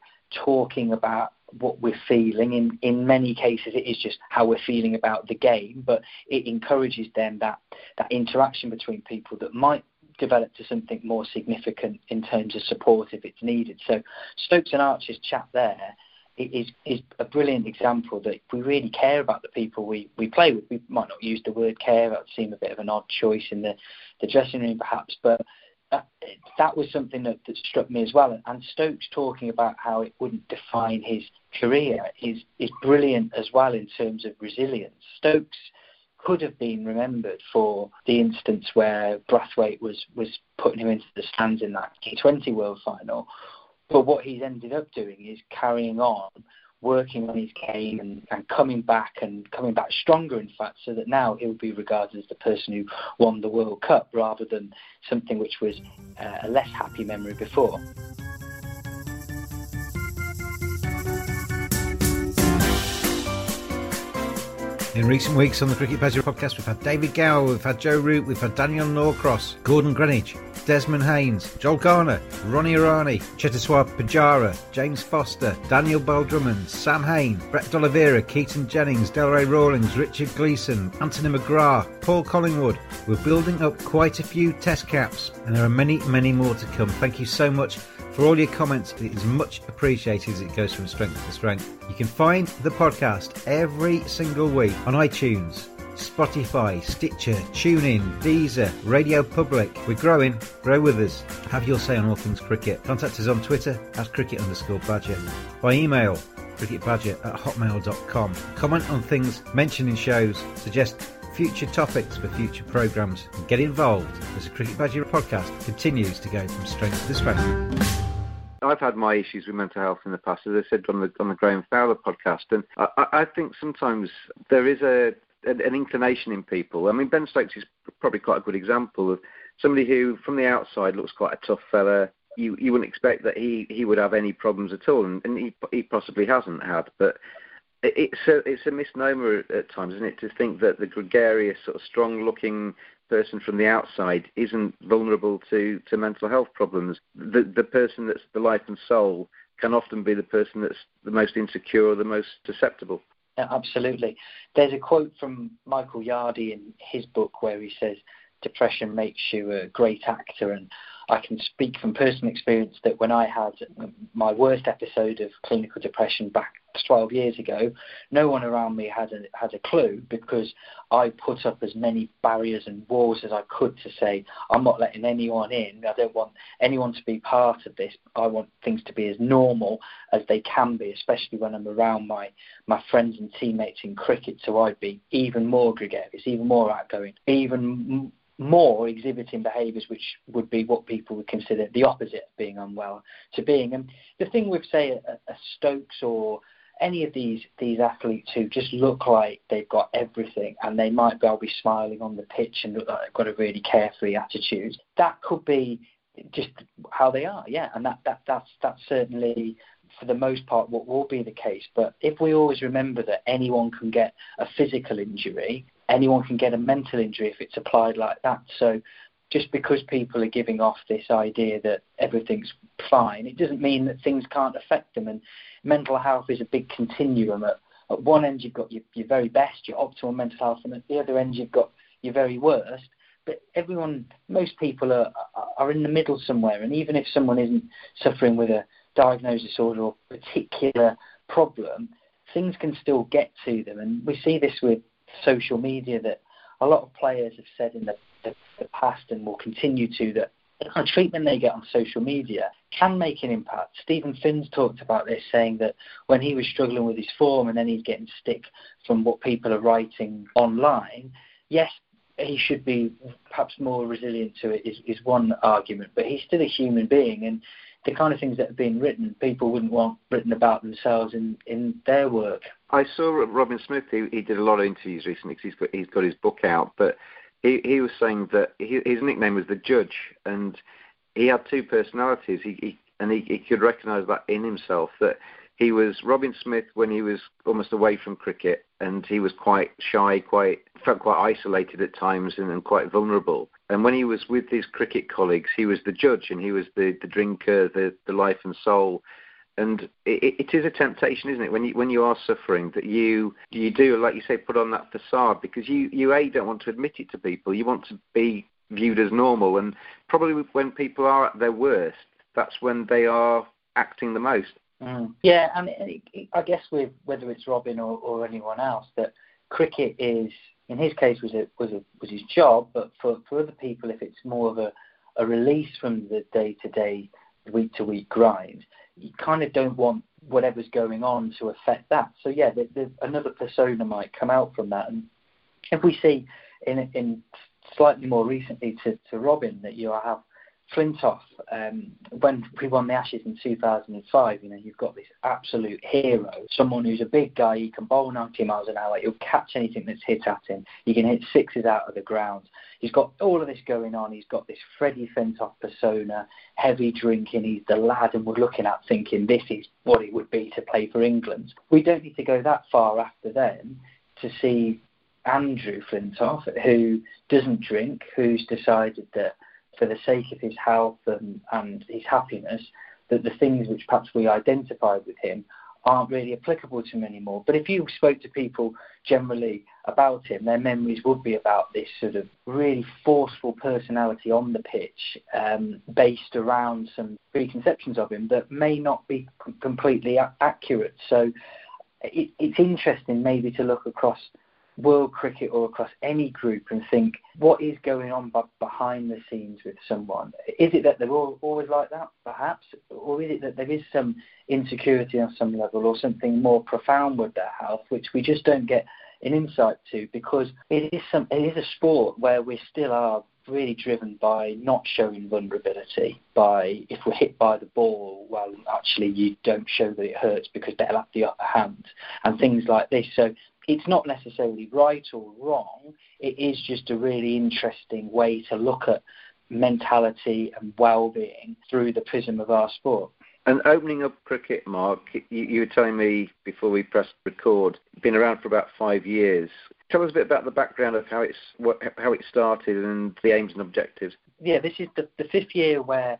talking about what we're feeling. In in many cases, it is just how we're feeling about the game, but it encourages then that that interaction between people that might develop to something more significant in terms of support if it's needed. So Stokes and Archer's chat there is is a brilliant example that we really care about the people we, we play with, we might not use the word care, that would seem a bit of an odd choice in the, the dressing room perhaps, but that, that was something that, that struck me as well. And Stokes talking about how it wouldn't define his career is, is brilliant as well in terms of resilience. Stokes could have been remembered for the instance where Brathwaite was, was putting him into the stands in that T20 World Final. But what he's ended up doing is carrying on working on his game and, and coming back and coming back stronger, in fact, so that now he'll be regarded as the person who won the World Cup rather than something which was uh, a less happy memory before. In recent weeks on the Cricket Badger podcast, we've had David Gower, we've had Joe Root, we've had Daniel Norcross, Gordon Greenidge, Desmond Haynes, Joel Garner, Ronnie Irani, Cheteshwar Pujara, James Foster, Daniel Bell Sam Hain, Brett D'Oliveira, Keaton Jennings, Delray Rawlins, Richard Gleeson, Anthony McGrath, Paul Collingwood. We're building up quite a few test caps, and there are many, many more to come. Thank you so much for all your comments. It is much appreciated as it goes from strength to strength. You can find the podcast every single week on iTunes, Spotify, Stitcher, TuneIn, Deezer, Radio Public. We're growing. Grow with us. Have your say on all things cricket. Contact us on Twitter at cricket underscore badger. By email, cricketbadger at hotmail.com. Comment on things mentioned in shows. Suggest future topics for future programmes and get involved as the Cricket Badger podcast continues to go from strength to strength. I've had my issues with mental health in the past, as I said on the on the Graeme Fowler podcast, and I, I think sometimes there is a an, an inclination in people. I mean, Ben Stokes is probably quite a good example of somebody who, from the outside, looks quite a tough fella. You you wouldn't expect that he, he would have any problems at all, and, and he he possibly hasn't had. But it's a it's a misnomer at times, isn't it, to think that the gregarious, sort of strong-looking person from the outside isn't vulnerable to, to mental health problems. The the person that's the life and soul can often be the person that's the most insecure or the most susceptible. Yeah, absolutely. There's a quote from Michael Yardy in his book where he says, "Depression makes you a great actor," and I can speak from personal experience that when I had my worst episode of clinical depression back 12 years ago, no one around me had a, had a clue because I put up as many barriers and walls as I could to say, I'm not letting anyone in. I don't want anyone to be part of this. I want things to be as normal as they can be, especially when I'm around my, my friends and teammates in cricket. So I'd be even more gregarious, even more outgoing, even more exhibiting behaviours which would be what people would consider the opposite of being unwell to being. And the thing with, say, a, a Stokes or any of these these athletes who just look like they've got everything and they might well be smiling on the pitch and look like they've got a really carefree attitude. That could be just how they are, yeah, and that, that that's that's certainly for the most part what will be the case. But if we always remember that anyone can get a physical injury, anyone can get a mental injury if it's applied like that. So just because people are giving off this idea that everything's fine, it doesn't mean that things can't affect them. And mental health is a big continuum. At, at one end, you've got your, your very best, your optimal mental health, and at the other end, you've got your very worst. But everyone, most people are are in the middle somewhere. And even if someone isn't suffering with a diagnosed disorder or particular problem, things can still get to them. And we see this with social media that a lot of players have said in the, the, the past and will continue to that the kind of treatment they get on social media can make an impact. Steven Finn's talked about this, saying that when he was struggling with his form and then he's getting stick from what people are writing online, yes, he should be perhaps more resilient to it is, is one argument, but he's still a human being and the kind of things that have been written, people wouldn't want written about themselves in, in their work. I saw Robin Smith. He, he did a lot of interviews recently because he's got he's got his book out. But he he was saying that he, his nickname was the Judge, and he had two personalities. He, he and he, he could recognise that in himself that he was Robin Smith when he was almost away from cricket, and he was quite shy, quite felt quite isolated at times, and, and quite vulnerable. And when he was with his cricket colleagues, he was the judge, and he was the the drinker, the the life and soul and it, it is a temptation, isn't it, when you when you are suffering that you you do, like you say, put on that facade because you you a don't want to admit it to people. You want to be viewed as normal, and probably when people are at their worst, that's when they are acting the most. Mm. Yeah, and it, it, I guess with whether it's Robin or, or anyone else, that cricket is in his case was was was his job, but for for other people, if it's more of a a release from the day to day, week to week grind, you kind of don't want whatever's going on to affect that. So yeah, the, the, another persona might come out from that. And if we see in in slightly more recently to, to Robin that you have Flintoff, um, when we won the Ashes in 2005, you know, you've got this absolute hero, someone who's a big guy, he can bowl 90 miles an hour, he'll catch anything that's hit at him, he can hit sixes out of the ground. He's got all of this going on, he's got this Freddie Flintoff persona, heavy drinking, he's the lad, and we're looking at thinking this is what it would be to play for England. We don't need to go that far after then to see Andrew Flintoff, who doesn't drink, who's decided that for the sake of his health and, and his happiness, that the things which perhaps we identified with him aren't really applicable to him anymore. But if you spoke to people generally about him, their memories would be about this sort of really forceful personality on the pitch, um, based around some preconceptions of him that may not be completely a- accurate. So it, it's interesting maybe to look across world cricket or across any group and think what is going on behind the scenes with someone. Is it that they're all, always like that, perhaps, or is it that there is some insecurity on some level or something more profound with their health, which we just don't get an insight to because it is some it is a sport where we still are really driven by not showing vulnerability by if we're hit by the ball well actually you don't show that it hurts because they'll have the upper hand and things like this so it's not necessarily right or wrong. It is just a really interesting way to look at mentality and well-being through the prism of our sport. And opening up cricket, Mark, you, you were telling me before we pressed record, been around for about five years. Tell us a bit about the background of how it's what, how it started and the aims and objectives. Yeah, this is the, the fifth year where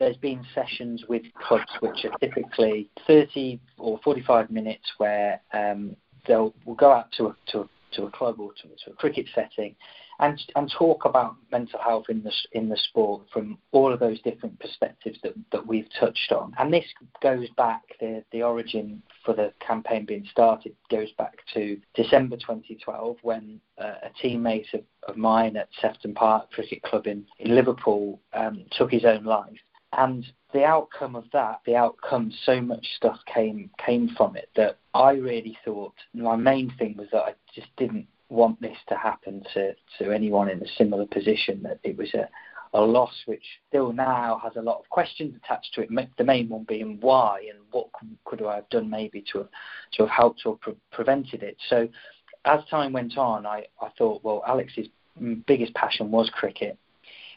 there's been sessions with clubs which are typically 30 or 45 minutes where um, they'll will go out to a, to, to a club or to, to a cricket setting and and talk about mental health in the in the sport from all of those different perspectives that, that we've touched on. And this goes back the the origin for the campaign being started goes back to December 2012 when uh, a teammate of, of mine at Sefton Park Cricket Club in, in Liverpool um, took his own life. And the outcome of that, the outcome, so much stuff came came from it that I really thought my main thing was that I just didn't want this to happen to, to anyone in a similar position. That it was a, a loss which still now has a lot of questions attached to it. The main one being why and what could I have done maybe to have, to have helped or pre- prevented it. So as time went on, I, I thought, well, Alex's biggest passion was cricket.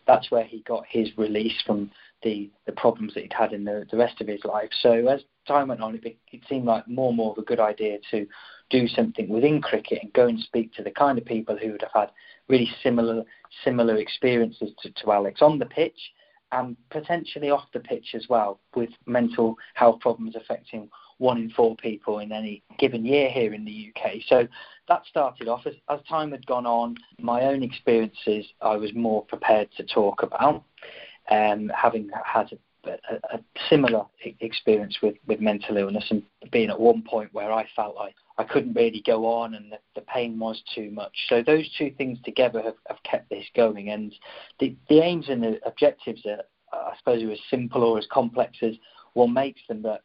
That's where he got his release from the, the problems that he'd had in the, the rest of his life. So as time went on, it, it seemed like more and more of a good idea to do something within cricket and go and speak to the kind of people who would have had really similar similar experiences to, to Alex on the pitch and potentially off the pitch as well, with mental health problems affecting one in four people in any given year here in the UK. So that started off as, as time had gone on. My own experiences I was more prepared to talk about, um, having had a, a, similar experience with, with mental illness and being at one point where I felt like I couldn't really go on and the, the pain was too much. So those two things together have, have kept this going. And the, the aims and the objectives are, I suppose, are as simple or as complex as one makes them. But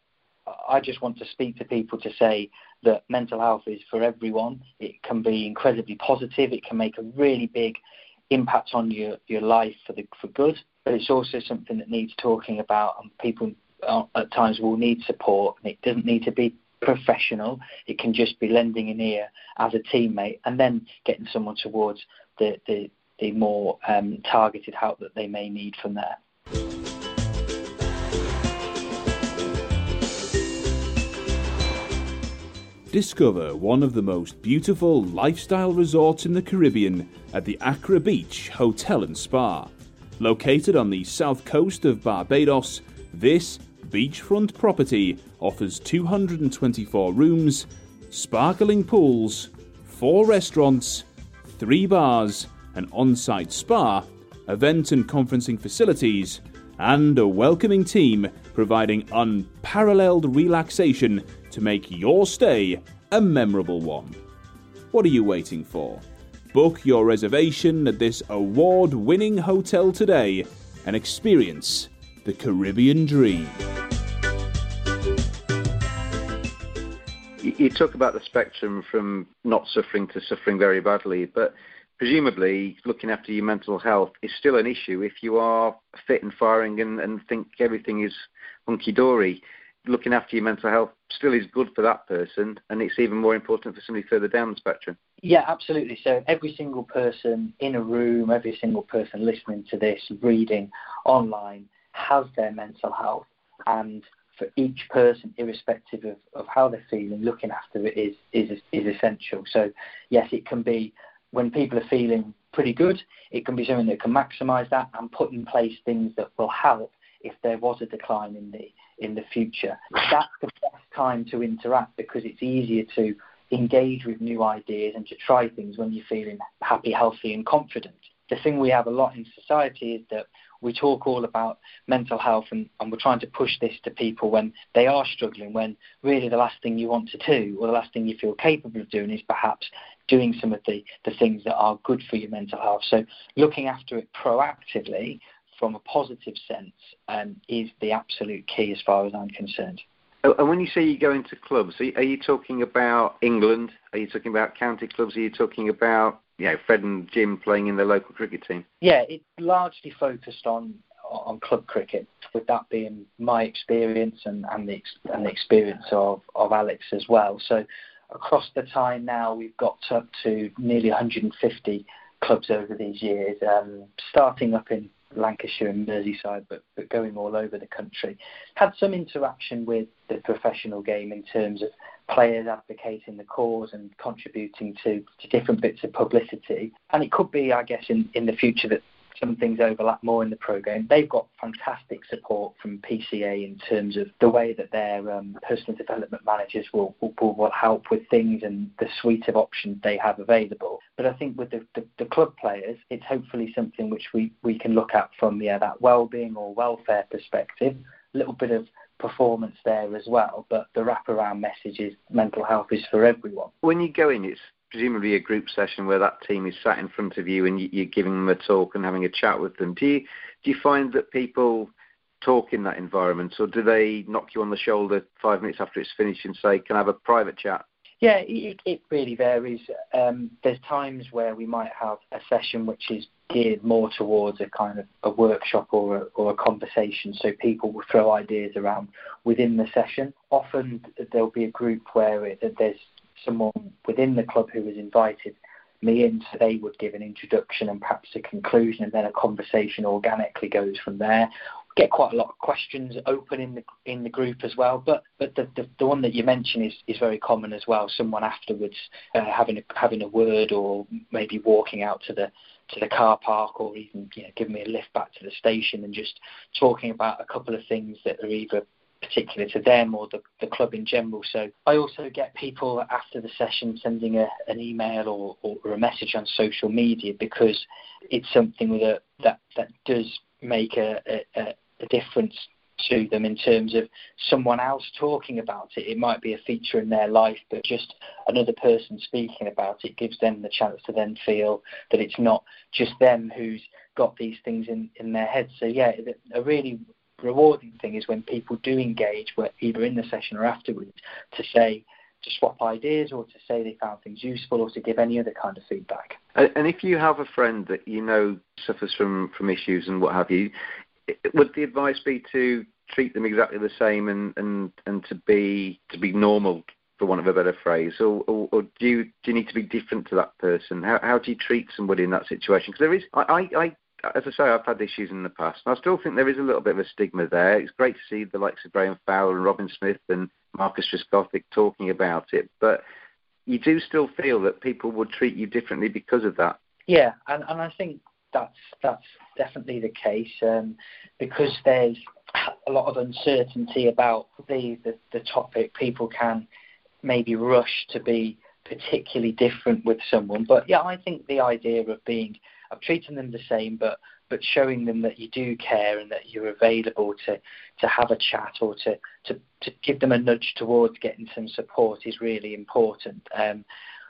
I just want to speak to people to say that mental health is for everyone. It can be incredibly positive. It can make a really big impact on your, your life for the for good. But it's also something that needs talking about, and people uh, at times will need support. And it doesn't need to be professional. It can just be lending an ear as a teammate and then getting someone towards the, the, the more um, targeted help that they may need from there. Discover one of the most beautiful lifestyle resorts in the Caribbean at the Accra Beach Hotel and Spa. Located on the south coast of Barbados, this beachfront property offers 224 rooms, sparkling pools, four restaurants, three bars, an on site spa, event and conferencing facilities, and a welcoming team providing unparalleled relaxation to make your stay a memorable one. What are you waiting for? Book your reservation at this award winning hotel today and experience the Caribbean dream. You talk about the spectrum from not suffering to suffering very badly, but presumably looking after your mental health is still an issue if you are fit and firing and, and think everything is hunky dory. Looking after your mental health still is good for that person, and it's even more important for somebody further down the spectrum. Yeah, absolutely. So every single person in a room, every single person listening to this, reading online, has their mental health, and for each person, irrespective of, of how they're feeling, looking after it is, is is essential. So yes, it can be when people are feeling pretty good, it can be something that can maximise that and put in place things that will help if there was a decline in the in the future. That's the best time to interact because it's easier to engage with new ideas and to try things when you're feeling happy, healthy, and confident. The thing we have a lot in society is that we talk all about mental health and, and we're trying to push this to people when they are struggling, when really the last thing you want to do or the last thing you feel capable of doing is perhaps doing some of the, the things that are good for your mental health. So looking after it proactively from a positive sense um, is the absolute key as far as I'm concerned. Oh, and when you say you go into clubs, are you talking about England? Are you talking about county clubs? Are you talking about you know, Fred and Jim playing in the local cricket team? Yeah, it's largely focused on on club cricket, with that being my experience and, and the and the experience of, of Alex as well. So across the time now, we've got up to nearly 150 clubs over these years, um, starting up in Lancashire and Merseyside, but, but going all over the country. Had some interaction with the professional game in terms of players advocating the cause and contributing to, to different bits of publicity. And it could be, I guess, in, in the future that some things overlap more in the program. They've got fantastic support from PCA in terms of the way that their um, personal development managers will, will, will help with things and the suite of options they have available. But I think with the, the, the club players, it's hopefully something which we, we can look at from yeah, that well-being or welfare perspective. A little bit of performance there as well, but the wraparound message is mental health is for everyone. When you go in, it's presumably a group session where that team is sat in front of you and you're giving them a talk and having a chat with them. Do you do you find that people talk in that environment, or do they knock you on the shoulder five minutes after it's finished and say, "Can I have a private chat"? Yeah, it, it really varies. Um, there's times where we might have a session which is geared more towards a kind of a workshop or a, or a conversation, so people will throw ideas around within the session. Often there'll be a group where it, there's someone within the club who has invited me in, so they would give an introduction and perhaps a conclusion, and then a conversation organically goes from there get quite a lot of questions open in the in the group as well. But but the the, the one that you mentioned is, is very common as well. Someone afterwards uh, having a, having a word or maybe walking out to the to the car park or even you know giving me a lift back to the station and just talking about a couple of things that are either particular to them or the, the club in general. So I also get people after the session sending a, an email or, or, a message on social media because it's something that that, that does make a, a, a difference to them in terms of someone else talking about it. It might be a feature in their life, but just another person speaking about it gives them the chance to then feel that it's not just them who's got these things in, in their heads. So, yeah, a really rewarding thing is when people do engage, either in the session or afterwards, to say, to swap ideas or to say they found things useful or to give any other kind of feedback. And if you have a friend that you know suffers from, from issues and what have you, would the advice be to treat them exactly the same and, and, and to be to be normal, for want of a better phrase, or, or, or do you do you need to be different to that person? How how do you treat somebody in that situation? Because there is, I, I, I as I say, I've had issues in the past. And I still think there is a little bit of a stigma there. It's great to see the likes of Graeme Fowler and Robin Smith and Marcus Trescothick talking about it, but you do still feel that people would treat you differently because of that. Yeah, and, and I think that's that's definitely the case um, because there's a lot of uncertainty about the, the, the topic. People can maybe rush to be particularly different with someone, but yeah, I think the idea of being of treating them the same, but but showing them that you do care and that you're available to to have a chat or to to, to give them a nudge towards getting some support is really important. Um,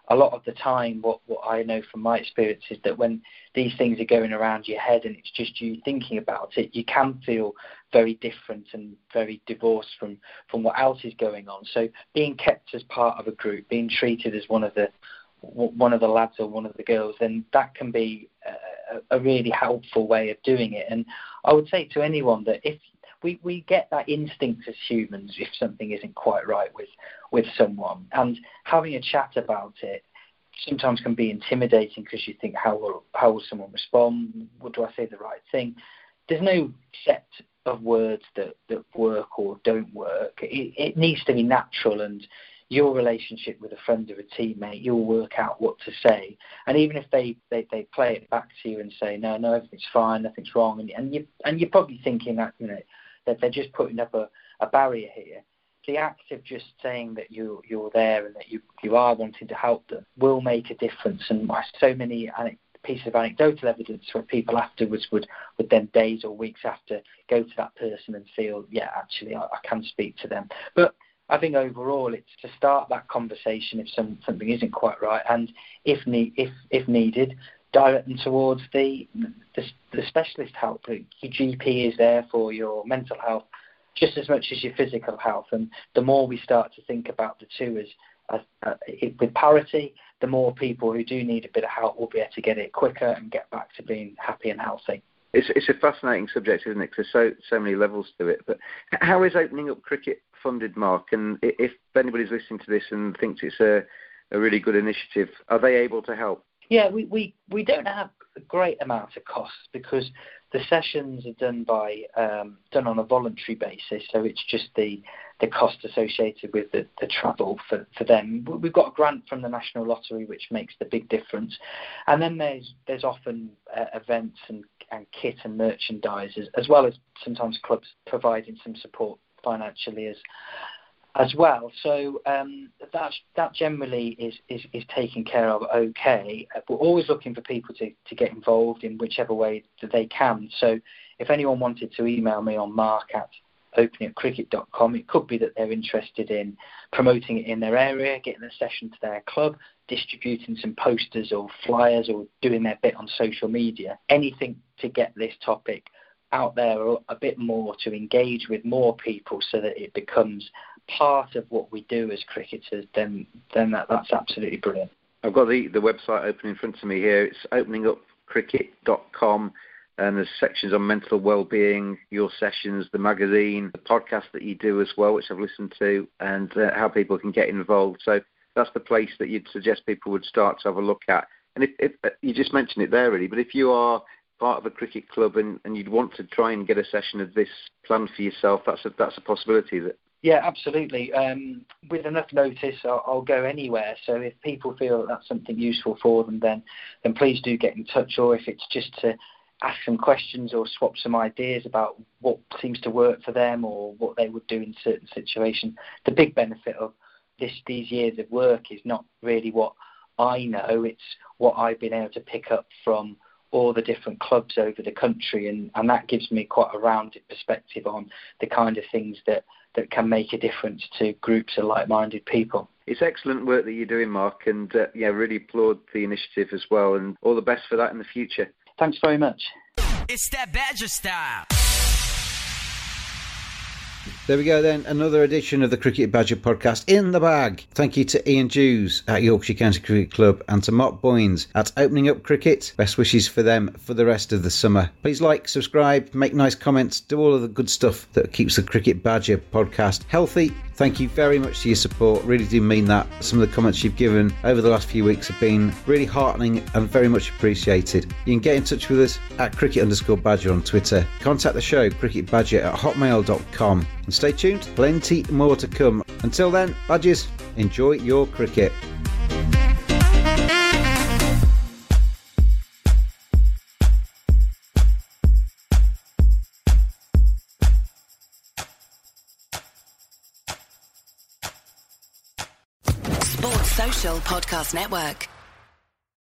a lot of the time, what, what I know from my experience is that when these things are going around your head and it's just you thinking about it, you can feel very different and very divorced from, from what else is going on. So being kept as part of a group, being treated as one of the one of the lads or one of the girls, then that can be a, a really helpful way of doing it. And I would say to anyone that if we, we get that instinct as humans if something isn't quite right with with someone, and having a chat about it sometimes can be intimidating because you think how will how will someone respond? What do I say the right thing? There's no set of words that, that work or don't work. It, it needs to be natural and your relationship with a friend or a teammate, you'll work out what to say. And even if they, they, they play it back to you and say, no, no, everything's fine, nothing's wrong, and, and, you, and you're probably thinking that, you know, that they're just putting up a, a barrier here. The act of just saying that you you're there and that you you are wanting to help them will make a difference. And so many pieces of anecdotal evidence where people afterwards would, would then days or weeks after go to that person and feel, yeah, actually I, I can speak to them. But I think overall it's to start that conversation if some, something isn't quite right, and if if if needed, direct them towards the, the, the specialist help. Your GP is there for your mental health just as much as your physical health, and the more we start to think about the two as uh, with parity, the more people who do need a bit of help will be able to get it quicker and get back to being happy and healthy. It's, it's a fascinating subject, isn't it? Because there's so so many levels to it. But how is opening up cricket funded, Mark? And if anybody's listening to this and thinks it's a a really good initiative, are they able to help? Yeah, we, we, we don't have a great amount of costs because the sessions are done by um, done on a voluntary basis, so it's just the the cost associated with the, the travel for, for them. We've got a grant from the National Lottery which makes the big difference, and then there's there's often uh, events and, and kit and merchandise as, as well as sometimes clubs providing some support financially as as well. So um, that that generally is, is, is taken care of okay. We're always looking for people to, to get involved in whichever way that they can. So if anyone wanted to email me on mark at openingupcricket.com, it could be that they're interested in promoting it in their area, getting a session to their club, distributing some posters or flyers or doing their bit on social media. Anything to get this topic out there a bit more to engage with more people so that it becomes part of what we do as cricketers, then then that, that's absolutely brilliant. I've got the, the website open in front of me here. It's openingupcricket.com and there's sections on mental well-being, your sessions, the magazine, the podcast that you do as well, which I've listened to, and uh, how people can get involved. So that's the place that you'd suggest people would start to have a look at. And if, if uh, you just mentioned it there, really, but if you are part of a cricket club and, and you'd want to try and get a session of this planned for yourself, that's a that's a possibility. That yeah, absolutely. Um, with enough notice, I'll, I'll, go anywhere. So if people feel that that's something useful for them, then then please do get in touch. Or if it's just to ask some questions or swap some ideas about what seems to work for them or what they would do in certain situations, the big benefit of this these years of work is not really what I know. It's what I've been able to pick up from all the different clubs over the country, and, and that gives me quite a rounded perspective on the kind of things that that can make a difference to groups of like-minded people. It's excellent work that you're doing, Mark, and uh, yeah, really applaud the initiative as well, and all the best for that in the future. Thanks very much. It's that Badger style. There we go then, another edition of the Cricket Badger podcast in the bag. Thank you to Ian Dews at Yorkshire County Cricket Club and to Mark Boyns at Opening Up Cricket. Best wishes for them for the rest of the summer. Please like, subscribe, make nice comments, do all of the good stuff that keeps the Cricket Badger podcast healthy. Thank you very much for your support. Really do mean that. Some of the comments you've given over the last few weeks have been really heartening and very much appreciated. You can get in touch with us at cricket underscore badger on Twitter. Contact the show, cricketbadger at hotmail.com. And stay tuned, plenty more to come. Until then, Badgers, enjoy your cricket. Sports Social Podcast Network.